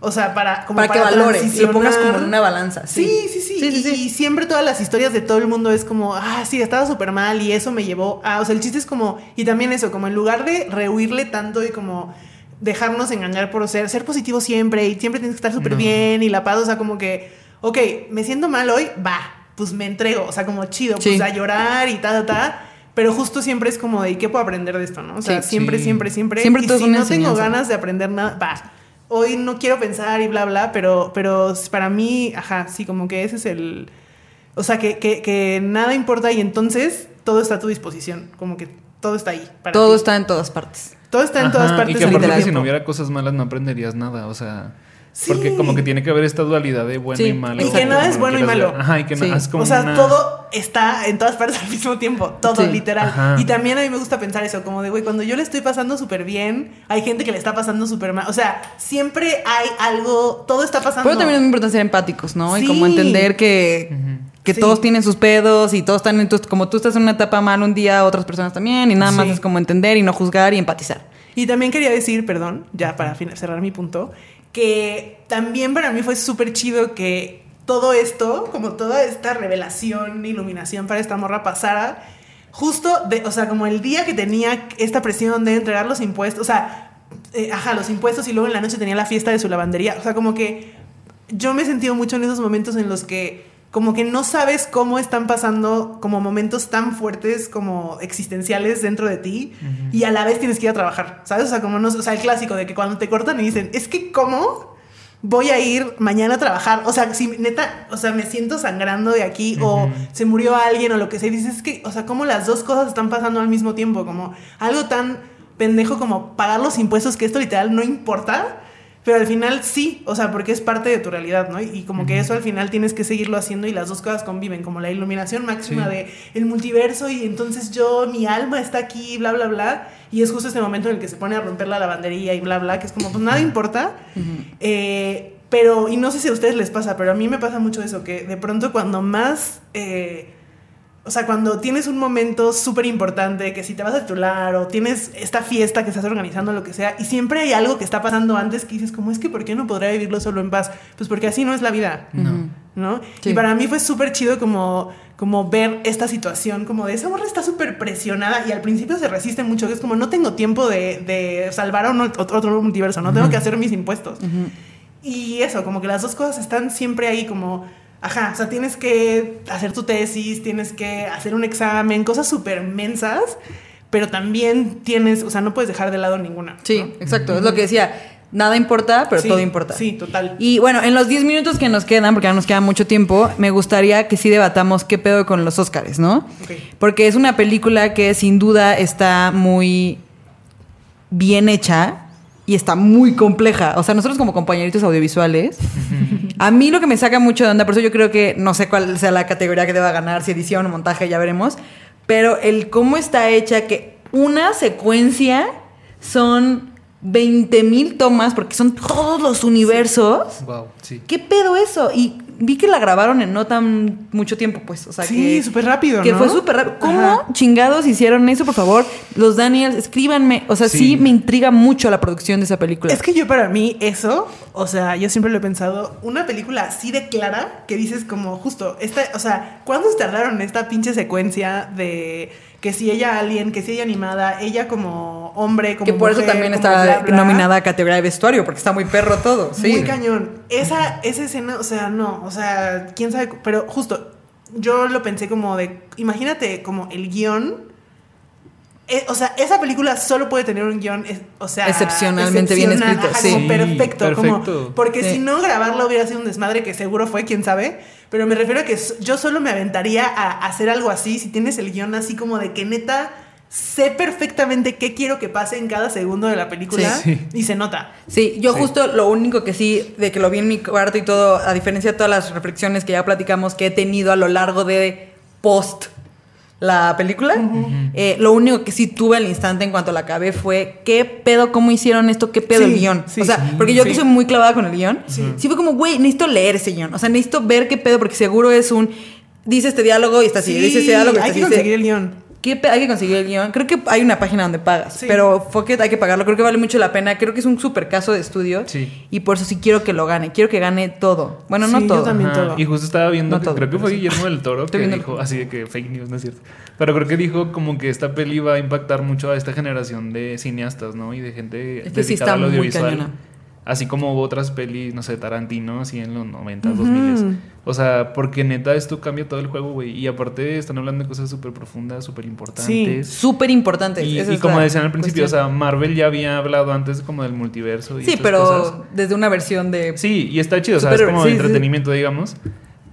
O sea, para, como Para que valores y lo pongas como en una balanza. Sí, sí, sí. Sí, sí, y, sí. y siempre todas las historias de todo el mundo es como, ah, sí, estaba súper mal y eso me llevó a. O sea, el chiste es como. Y también eso, como en lugar de rehuirle tanto y como dejarnos engañar por ser, ser positivo siempre y siempre tienes que estar súper No. bien y la paz, o sea, como que, ok, me siento mal hoy, va, pues me entrego, o sea, como chido, pues Sí. a llorar y ta, ta, ta. Pero justo siempre es como de, ¿y qué puedo aprender de esto, no? O sea, Sí. siempre, Sí. siempre, siempre. Siempre y si no tengo ganas de aprender nada, va. Hoy no quiero pensar y bla, bla, pero, pero para mí, ajá, sí, como que ese es el. O sea, que, que, que nada importa y entonces todo está a tu disposición. Como que todo está ahí. Para Todo ti. está en todas partes. Todo está en todas Ajá, partes. Y que aparte que si no hubiera cosas malas no aprenderías nada, o sea... Sí. Porque como que tiene que haber esta dualidad de bueno Sí. y malo. Y que nada es bueno y malo. ver. Ajá, y que Sí. no, es como o sea, una- todo está en todas partes al mismo tiempo. Todo, Sí. literal. Ajá. Y también a mí me gusta pensar eso, como de, güey, cuando yo le estoy pasando súper bien, hay gente que le está pasando súper mal. O sea, siempre hay algo, todo está pasando. Pero también es muy importante ser empáticos, ¿no? Y como entender que, que Sí. todos tienen sus pedos y todos están en tu, como tú estás en una etapa mal un día, otras personas también, y nada más Sí. es como entender y no juzgar y empatizar. Y también quería decir, perdón, ya para fin- cerrar mi punto, que también para mí fue súper chido que todo esto, como toda esta revelación, iluminación para esta morra pasara, justo, de, o sea, como el día que tenía esta presión de entregar los impuestos, o sea, eh, ajá, los impuestos y luego en la noche tenía la fiesta de su lavandería, o sea, como que yo me he sentido mucho en esos momentos en los que como que no sabes cómo están pasando como momentos tan fuertes como existenciales dentro de ti y a la vez tienes que ir a trabajar, ¿sabes? O sea, como no, o sea, el clásico de que cuando te cortan y dicen, es que ¿cómo voy a ir mañana a trabajar? O sea, si neta, o sea, me siento sangrando de aquí o se murió alguien o lo que sea, y dices, es que, o sea, como las dos cosas están pasando al mismo tiempo, como algo tan pendejo como pagar los impuestos, que esto literal no importa, pero al final sí, o sea, porque es parte de tu realidad, ¿no? Y como que eso al final tienes que seguirlo haciendo y las dos cosas conviven, como la iluminación máxima Sí. de el multiverso y entonces yo, mi alma está aquí, bla, bla, bla, y es justo este momento en el que se pone a romper la lavandería y bla, bla, que es como, pues nada importa. Eh, pero, y no sé si a ustedes les pasa, pero a mí me pasa mucho eso, que de pronto cuando más... eh, o sea, cuando tienes un momento súper importante, que si te vas a titular o tienes esta fiesta que estás organizando, lo que sea, y siempre hay algo que está pasando antes que dices, como es que ¿por qué no podrá vivirlo solo en paz? Pues porque así no es la vida. No. ¿no? Sí. Y para mí fue súper chido como, como ver esta situación, como de esa morra está súper presionada y al principio se resiste mucho, que es como no tengo tiempo de, de salvar a un ot- otro multiverso, no tengo que hacer mis impuestos. Y eso, como que las dos cosas están siempre ahí como, ajá, o sea, tienes que hacer tu tesis, tienes que hacer un examen, cosas súper mensas, pero también tienes, o sea, no puedes dejar de lado ninguna. Sí, ¿no? exacto. Es lo que decía. Nada importa, pero Sí, todo importa. Sí, total. Y bueno, en los 10 minutos que nos quedan, porque ya nos queda mucho tiempo, me gustaría que sí debatamos qué pedo con los Oscars, ¿no? Ok. Porque es una película que sin duda está muy bien hecha y está muy compleja. O sea, nosotros como compañeritos audiovisuales, a mí lo que me saca mucho de onda, por eso yo creo que no sé cuál sea la categoría que deba ganar, si edición o montaje, ya veremos, pero el cómo está hecha, que una secuencia son 20 mil tomas, porque son todos los universos. Wow, sí. ¿Qué pedo eso? Y vi que la grabaron en no tan mucho tiempo, pues. O sea, Sí, súper rápido, que ¿no? fue súper rápido. ¿Cómo Ajá. chingados hicieron eso, por favor? Los Daniels, escríbanme. O sea, sí. Sí. me intriga mucho la producción de esa película. Es que yo para mí eso, o sea, yo siempre lo he pensado, una película así de clara que dices como justo, esta, o sea, ¿cuándo se tardaron en esta pinche secuencia de que si ella alien, que si ella animada, ella como hombre, como que por eso también está bla, bla? nominada a categoría de vestuario, porque está muy perro todo. Sí. Muy cañón. Esa, esa escena, o sea, no, o sea, quién sabe, pero justo, yo lo pensé como de, imagínate como el guion. Eh, o sea, esa película solo puede tener un guion, es- o sea, Excepcionalmente bien escrito, ajá, sí. como Sí, perfecto, como- perfecto. porque Sí. si no grabarlo hubiera sido un desmadre que seguro fue, quién sabe, pero me refiero a que yo solo me aventaría a hacer algo así si tienes el guion así como de que neta sé perfectamente qué quiero que pase en cada segundo de la película Sí. Sí. y se nota. Sí, yo Sí. justo lo único que sí, de que lo vi en mi cuarto y todo, a diferencia de todas las reflexiones que ya platicamos que he tenido a lo largo de post la película, eh, lo único que sí tuve al instante en cuanto la acabé fue qué pedo, cómo hicieron esto, qué pedo Sí, el guion. sí, o sea, porque yo que sí. soy muy clavada con el guion, Sí. fue como, güey, necesito leer ese guion. O sea, necesito ver qué pedo, porque seguro es un, dice este diálogo y está así, Sí, dice este diálogo y está hay así. que dice- conseguir el guion. ¿Qué hay que conseguir el guion? Creo que hay una página donde pagas, Sí. pero Focket hay que pagarlo. Creo que vale mucho la pena. Creo que es un super caso de estudio. Sí. Y por eso sí quiero que lo gane. Quiero que gane todo. Bueno, no Sí, yo todo. también. Todo. Y justo estaba viendo, No que todo, creo que fue sí. Guillermo del Toro que dijo, así de que fake news, no es cierto. Pero creo que dijo como que esta peli va a impactar mucho a esta generación de cineastas, ¿no? Y de gente Es que dedicada al audiovisual. Así como hubo otras pelis, no sé, Tarantino, así en los 90, 2000. O sea, porque neta esto cambia todo el juego, güey. Y aparte están hablando de cosas súper profundas, súper importantes. Súper importante. Y, como decían al principio, cuestión. o sea, Marvel ya había hablado antes como del multiverso y Sí, pero cosas. desde una versión de. Sí, y está chido, o sea, es como sí, sí. entretenimiento, digamos.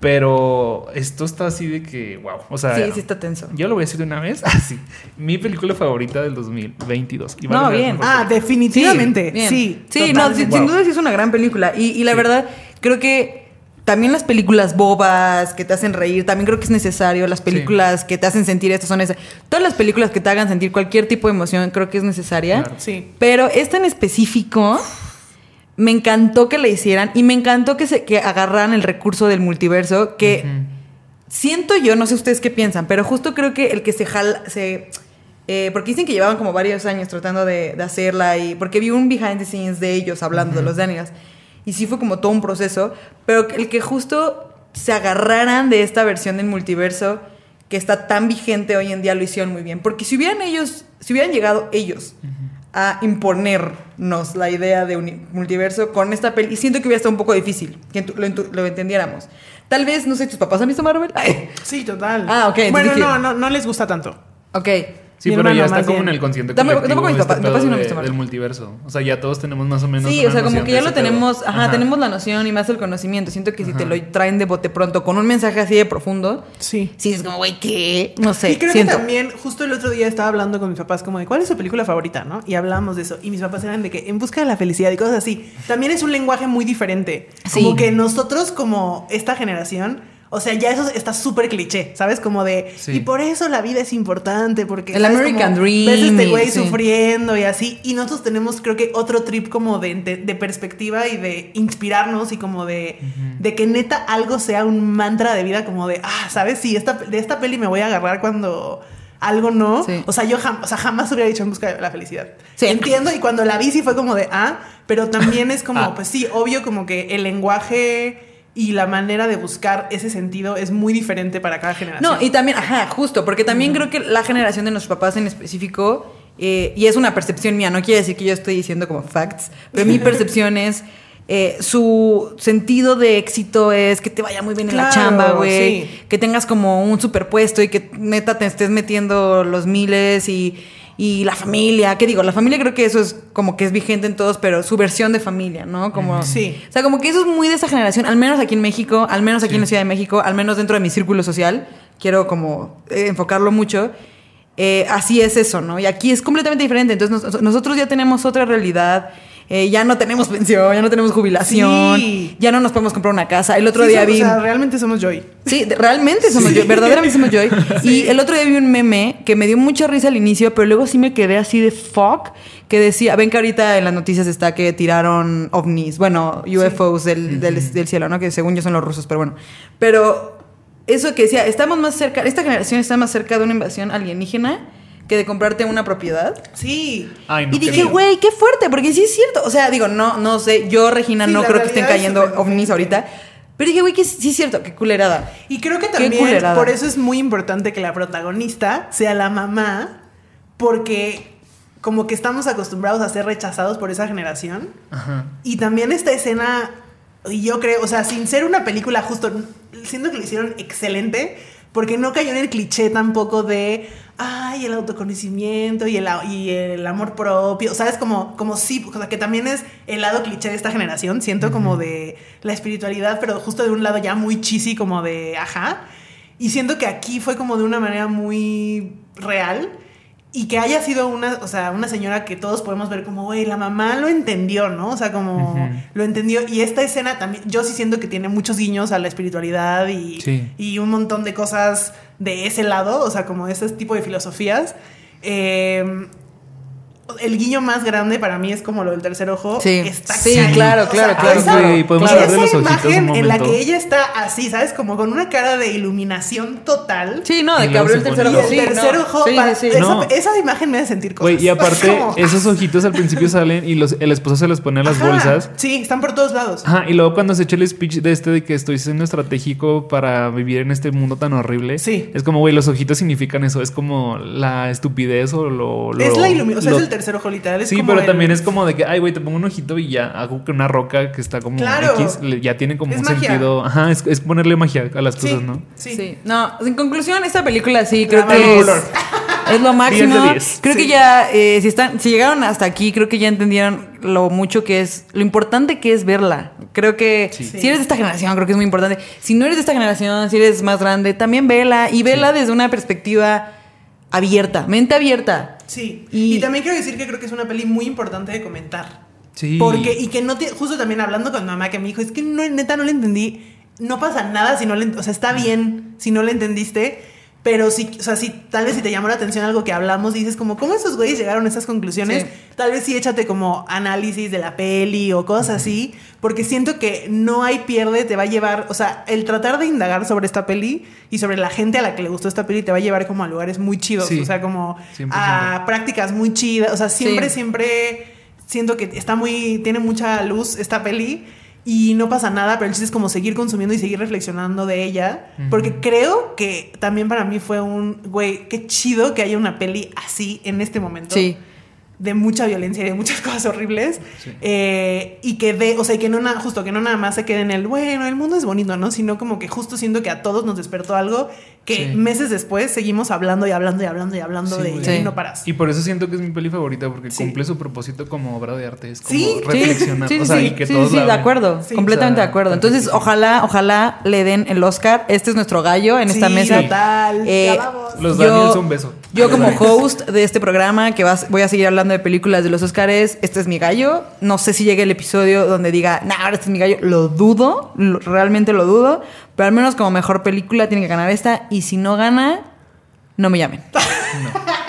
Pero esto está así de que, wow. O sea, Sí, sí está tenso. yo lo voy a decir de una vez. Así. Mi película favorita del 2022. Y No, bien. Ah, definitivamente. Sí. Sí, no, sin, duda sí es una gran película. Y, y la Sí. verdad, creo que también las películas bobas que te hacen reír, también creo que es necesario. Las películas que te hacen sentir esto son necesarias. Todas las películas que te hagan sentir cualquier tipo de emoción creo que es necesaria. Claro. Sí. Pero esta en específico me encantó que la hicieran y me encantó que, se, que agarraran el recurso del multiverso que siento yo, no sé ustedes qué piensan, pero justo creo que el que se jala, se... eh, porque dicen que llevaban como varios años tratando de, de hacerla y porque vi un behind the scenes de ellos hablando de los Daniels y sí fue como todo un proceso, pero el que justo se agarraran de esta versión del multiverso que está tan vigente hoy en día lo hicieron muy bien, porque si hubieran ellos, si hubieran llegado ellos a imponernos la idea de un multiverso con esta peli. Y siento que hubiera estado un poco difícil que lo, lo entendiéramos. Tal vez, no sé, ¿tus papás han visto Marvel? Ay, Sí, total. Ah, ok, Bueno, dije- no, no, no les gusta tanto. ok. Sí, Mi pero hermano, ya está como bien. en el consciente Tampoco- colectivo tampoco mis este no han de- del multiverso. O sea, ya todos tenemos más o menos Sí, una o sea, como que ya lo tenemos, ajá, tenemos la noción y más el conocimiento. Siento que si te lo traen de bote pronto con un mensaje así de profundo, Sí. sí es como, güey, ¿qué? No sé, Y creo siento. que también, justo el otro día estaba hablando con mis papás como de cuál es su película favorita, ¿no? Y hablábamos de eso. Y mis papás eran de que en busca de la felicidad y cosas así. También es un lenguaje muy diferente. Sí. Como que nosotros, como esta generación, o sea, ya eso está súper cliché, ¿sabes? Como de. Sí. Y por eso la vida es importante, porque. El. American Como Dream Ves este güey sí. sufriendo y así. Y nosotros tenemos, creo que, otro trip como de, de- de perspectiva y de inspirarnos y como de, de que neta algo sea un mantra de vida, como de, ah, ¿sabes? Sí, esta, de esta peli me voy a agarrar cuando algo no. Sí. O sea, yo jam- o sea, jamás hubiera dicho en busca de la felicidad. Sí. Entiendo, y cuando la vi sí fue como de, ah, pero también es como, Ah. pues sí, obvio como que el lenguaje y la manera de buscar ese sentido es muy diferente para cada generación. No, y también, ajá, justo, porque también creo que la generación de nuestros papás en específico, eh, y es una percepción mía, no quiere decir que yo estoy diciendo como facts, pero mi percepción es. eh, su sentido de éxito es que te vaya muy bien en la chamba, güey. sí. Que tengas como un superpuesto y que neta te estés metiendo los miles y, y la familia. ¿Qué digo? La familia creo que eso es como que es vigente en todos, pero su versión de familia, ¿no? Como, Sí. o sea, como que eso es muy de esa generación, al menos aquí en México, al menos aquí Sí. en la Ciudad de México, al menos dentro de mi círculo social, quiero como eh, enfocarlo mucho. Eh, así es eso, ¿no? Y aquí es completamente diferente. Entonces nos- nosotros ya tenemos otra realidad. Eh, ya no tenemos pensión, ya no tenemos jubilación, Sí. ya no nos podemos comprar una casa. El otro Sí, día vi... O sea, realmente somos Joy. Sí, realmente somos Joy, verdaderamente somos Joy. Y el otro día vi un meme que me dio mucha risa al inicio, pero luego sí me quedé así de fuck, que decía, ven que ahorita en las noticias está que tiraron ovnis, bueno, UFOs del, del- del cielo, ¿no? Que según yo son los rusos, pero bueno. Pero eso que decía, estamos más cerca, esta generación está más cerca de una invasión alienígena que de comprarte una propiedad. Sí. Ay, no y dije, güey, qué fuerte, porque sí es cierto. O sea, digo, no, no sé, yo, Regina, Sí, no creo que estén es cayendo súper ovnis ahorita. Pero dije, güey, que sí es cierto, qué culerada. Y creo que también por eso es muy importante que la protagonista sea la mamá, porque como que estamos acostumbrados a ser rechazados por esa generación. Ajá. Y también esta escena, y yo creo, o sea, sin ser una película justo, siento que lo hicieron excelente, porque no cayó en el cliché tampoco de, ay, el autoconocimiento y el, y el amor propio, ¿sabes? Como, como sí, o sea, que también es el lado cliché de esta generación, siento como de la espiritualidad, pero justo de un lado ya muy cheesy, como de, ajá. Y siento que aquí fue como de una manera muy real. Y que haya sido una, o sea, una señora que todos podemos ver como, güey, la mamá lo entendió, ¿no? O sea, como lo entendió. Y esta escena también, yo sí siento que tiene muchos guiños a la espiritualidad y, Sí. y un montón de cosas de ese lado, o sea, como ese tipo de filosofías. Eh, el guiño más grande para mí es como lo del tercer ojo. Sí. Está Sí, cañón. claro, claro, claro, esa- Güey, podemos claro. hablar de esa los ojitos un imagen en la que ella está así, ¿sabes? Como con una cara de iluminación total. Sí, no, Y de que abrió el tercer ojo. el Sí, tercer no. ojo, Sí, para- sí, sí. Esa, No. esa imagen me hace sentir cosas. Güey, y aparte, Como- esos ojitos al principio salen y los, el esposo se los pone en las Ajá, bolsas. Sí, están por todos lados. Ajá, y luego cuando se echa el speech de este de que estoy siendo estratégico para vivir en este mundo tan horrible, Sí. es como, güey, los ojitos significan eso, es como la estupidez o lo... lo- es la iluminación, o sea, es el tercer ojo literal. es Sí, como pero el- también es como de que, ay, güey, te pongo un ojito y ya hago que una roca que está como Claro. X, ya tiene como Es un magia. sentido. Ajá, es, es ponerle magia a las Sí, cosas, ¿no? sí. Sí. No, en conclusión, esta película sí creo La que es, es lo máximo. 10 de 10. Creo que ya, eh, si están, si llegaron hasta aquí, creo que ya entendieron lo mucho que es, lo importante que es verla. Creo que Sí. si eres de esta generación, creo que es muy importante. Si no eres de esta generación, si eres más grande, también vela y vela desde una perspectiva abierta, mente abierta. Sí. Y- Y, también quiero decir que creo que es una peli muy importante de comentar. Sí. Porque, y que no te, justo también hablando con mamá que me dijo, es que no, neta no le entendí. No pasa nada si no le, o sea, está bien si no le entendiste. Pero sí, o sea, sí, tal vez si te llamó la atención algo que hablamos y dices como, ¿cómo esos güeyes llegaron a esas conclusiones? Sí. Tal vez sí échate como análisis de la peli o cosas así, porque siento que no hay pierde, te va a llevar, o sea, el tratar de indagar sobre esta peli y sobre la gente a la que le gustó esta peli te va a llevar como a lugares muy chidos, Sí. o sea, como 100%. a prácticas muy chidas, o sea, siempre, Sí. siempre siento que está muy, tiene mucha luz esta peli y no pasa nada, pero el chiste es como seguir consumiendo y seguir reflexionando de ella, porque creo que también para mí fue un, güey, qué chido que haya una peli así en este momento. Sí. De mucha violencia y de muchas cosas horribles. Sí. Eh, y que de, o sea, y que no nada, justo que no nada más se quede en el, bueno, el mundo es bonito, ¿no? Sino como que justo siento que a todos nos despertó algo que Sí. meses después seguimos hablando y hablando y hablando y hablando Sí, de ella y Sí. no paras. Y por eso siento que es mi peli favorita, porque Sí. cumple su propósito como obra de arte. Es como Sí, sí, reflexionar. Sí, sí, o sea, sí, y que sí, todos sí, la de acuerdo, Sí. completamente O sea, de acuerdo. Entonces, ojalá, ojalá le den el Oscar. Este es nuestro gallo en esta Sí, mesa. total. Eh. Los Daniels, un beso. Yo como host de este programa, que vas, voy a seguir hablando de películas de los Oscars, este es mi gallo. No sé si llegue el episodio donde diga, nah, ahora este es mi gallo. Lo dudo, lo- realmente lo dudo. Pero al menos como mejor película tiene que ganar esta. Y si no gana, no me llamen.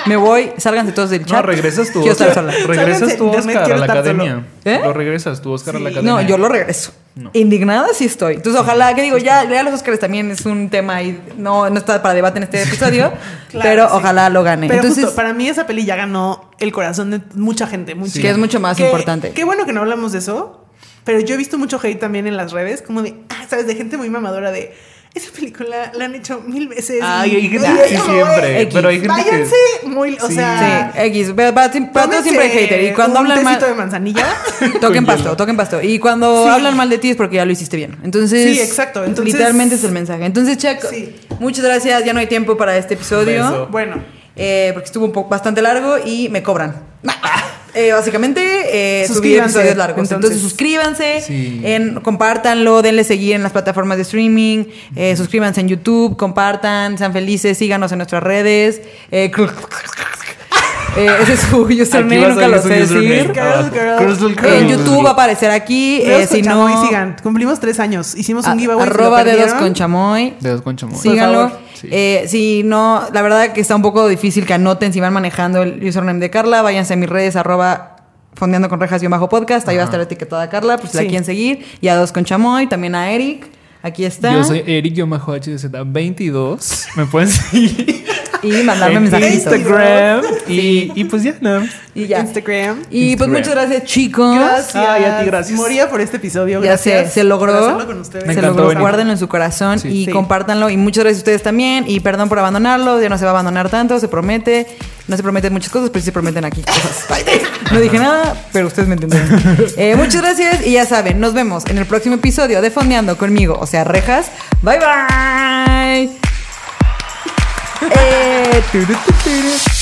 Me voy, sálganse todos del chat. No, regresas estar Oscar. sola. Regresas internet, Oscar a la academia. ¿Eh? Lo regresas tu Oscar a la academia. No, yo lo regreso. No. Indignada sí estoy. Entonces, ojalá que digo, ya, ya los Oscars también es un tema y no, no está para debate en este episodio, Claro, pero sí. ojalá lo gane. Pero Entonces, justo, para mí esa peli ya ganó el corazón de mucha gente. Mucha Sí. que es mucho más importante. Qué bueno que no hablamos de eso. Pero yo he visto mucho hate también en las redes, como de, ah, ¿sabes? De gente muy mamadora de. Esa película la han hecho mil veces. Ay, y- hay gente que siempre. güey, Pero hay gente que. Váyanse muy. O Sí. sea. Sí, X, pero tómense siempre hay hater. Y cuando un hablan mal, de manzanilla. toquen pasto, toquen pasto. Y cuando Sí. hablan mal de ti es porque ya lo hiciste bien. Entonces, Sí, exacto. Entonces- literalmente es el mensaje. Entonces, Checo, Sí. muchas gracias. Ya no hay tiempo para este episodio. Beso. bueno. Eh, porque estuvo un poco bastante largo y me cobran. Eh, básicamente, eh, subí Suscríbanse, episodios largos. Entonces, entonces. suscríbanse, Sí. en, compártanlo, denle seguir en las plataformas de streaming, eh, suscríbanse en YouTube, compartan, sean felices, síganos en nuestras redes. eh, Eh, ese es su username, nunca lo sé decir. En YouTube va a aparecer aquí. Dedos eh, con si chamoy, no, sigan. Cumplimos tres años. Hicimos a- un giveaway. si lo arroba dedos con chamoy. Dedos con chamoy. Síganlo. Sí. Eh, si no, la verdad que está un poco difícil que anoten si van manejando el username de Carla. Váyanse a mis redes, arroba fondeando con rejas y un bajo podcast. Ahí va a estar etiquetada Carla, pues si la Sí. quieren seguir. Y a dos con chamoy, también a Eric. Aquí está. Yo soy Eric-HZ22. Me pueden seguir. Y mandarme en mensajitos. Instagram. Y, y pues ya, más. Y ya. Instagram. Y pues Instagram. muchas gracias, chicos. Gracias. Ay, a ti, gracias. Moría por este episodio. Ya Gracias se, logró. con ustedes. Me se encantó logró. venir. Guárdenlo en su corazón Sí. y Sí. compártanlo. Y muchas gracias a ustedes también. Y perdón por abandonarlo. Ya no se va a abandonar tanto, se promete. No se prometen muchas cosas, pero sí se prometen aquí cosas. No dije nada, pero ustedes me entendieron. Eh, muchas gracias y ya saben, nos vemos en el próximo episodio de Fondeando conmigo, o sea, Rejas. Bye bye. Eh, turu, tu, turu.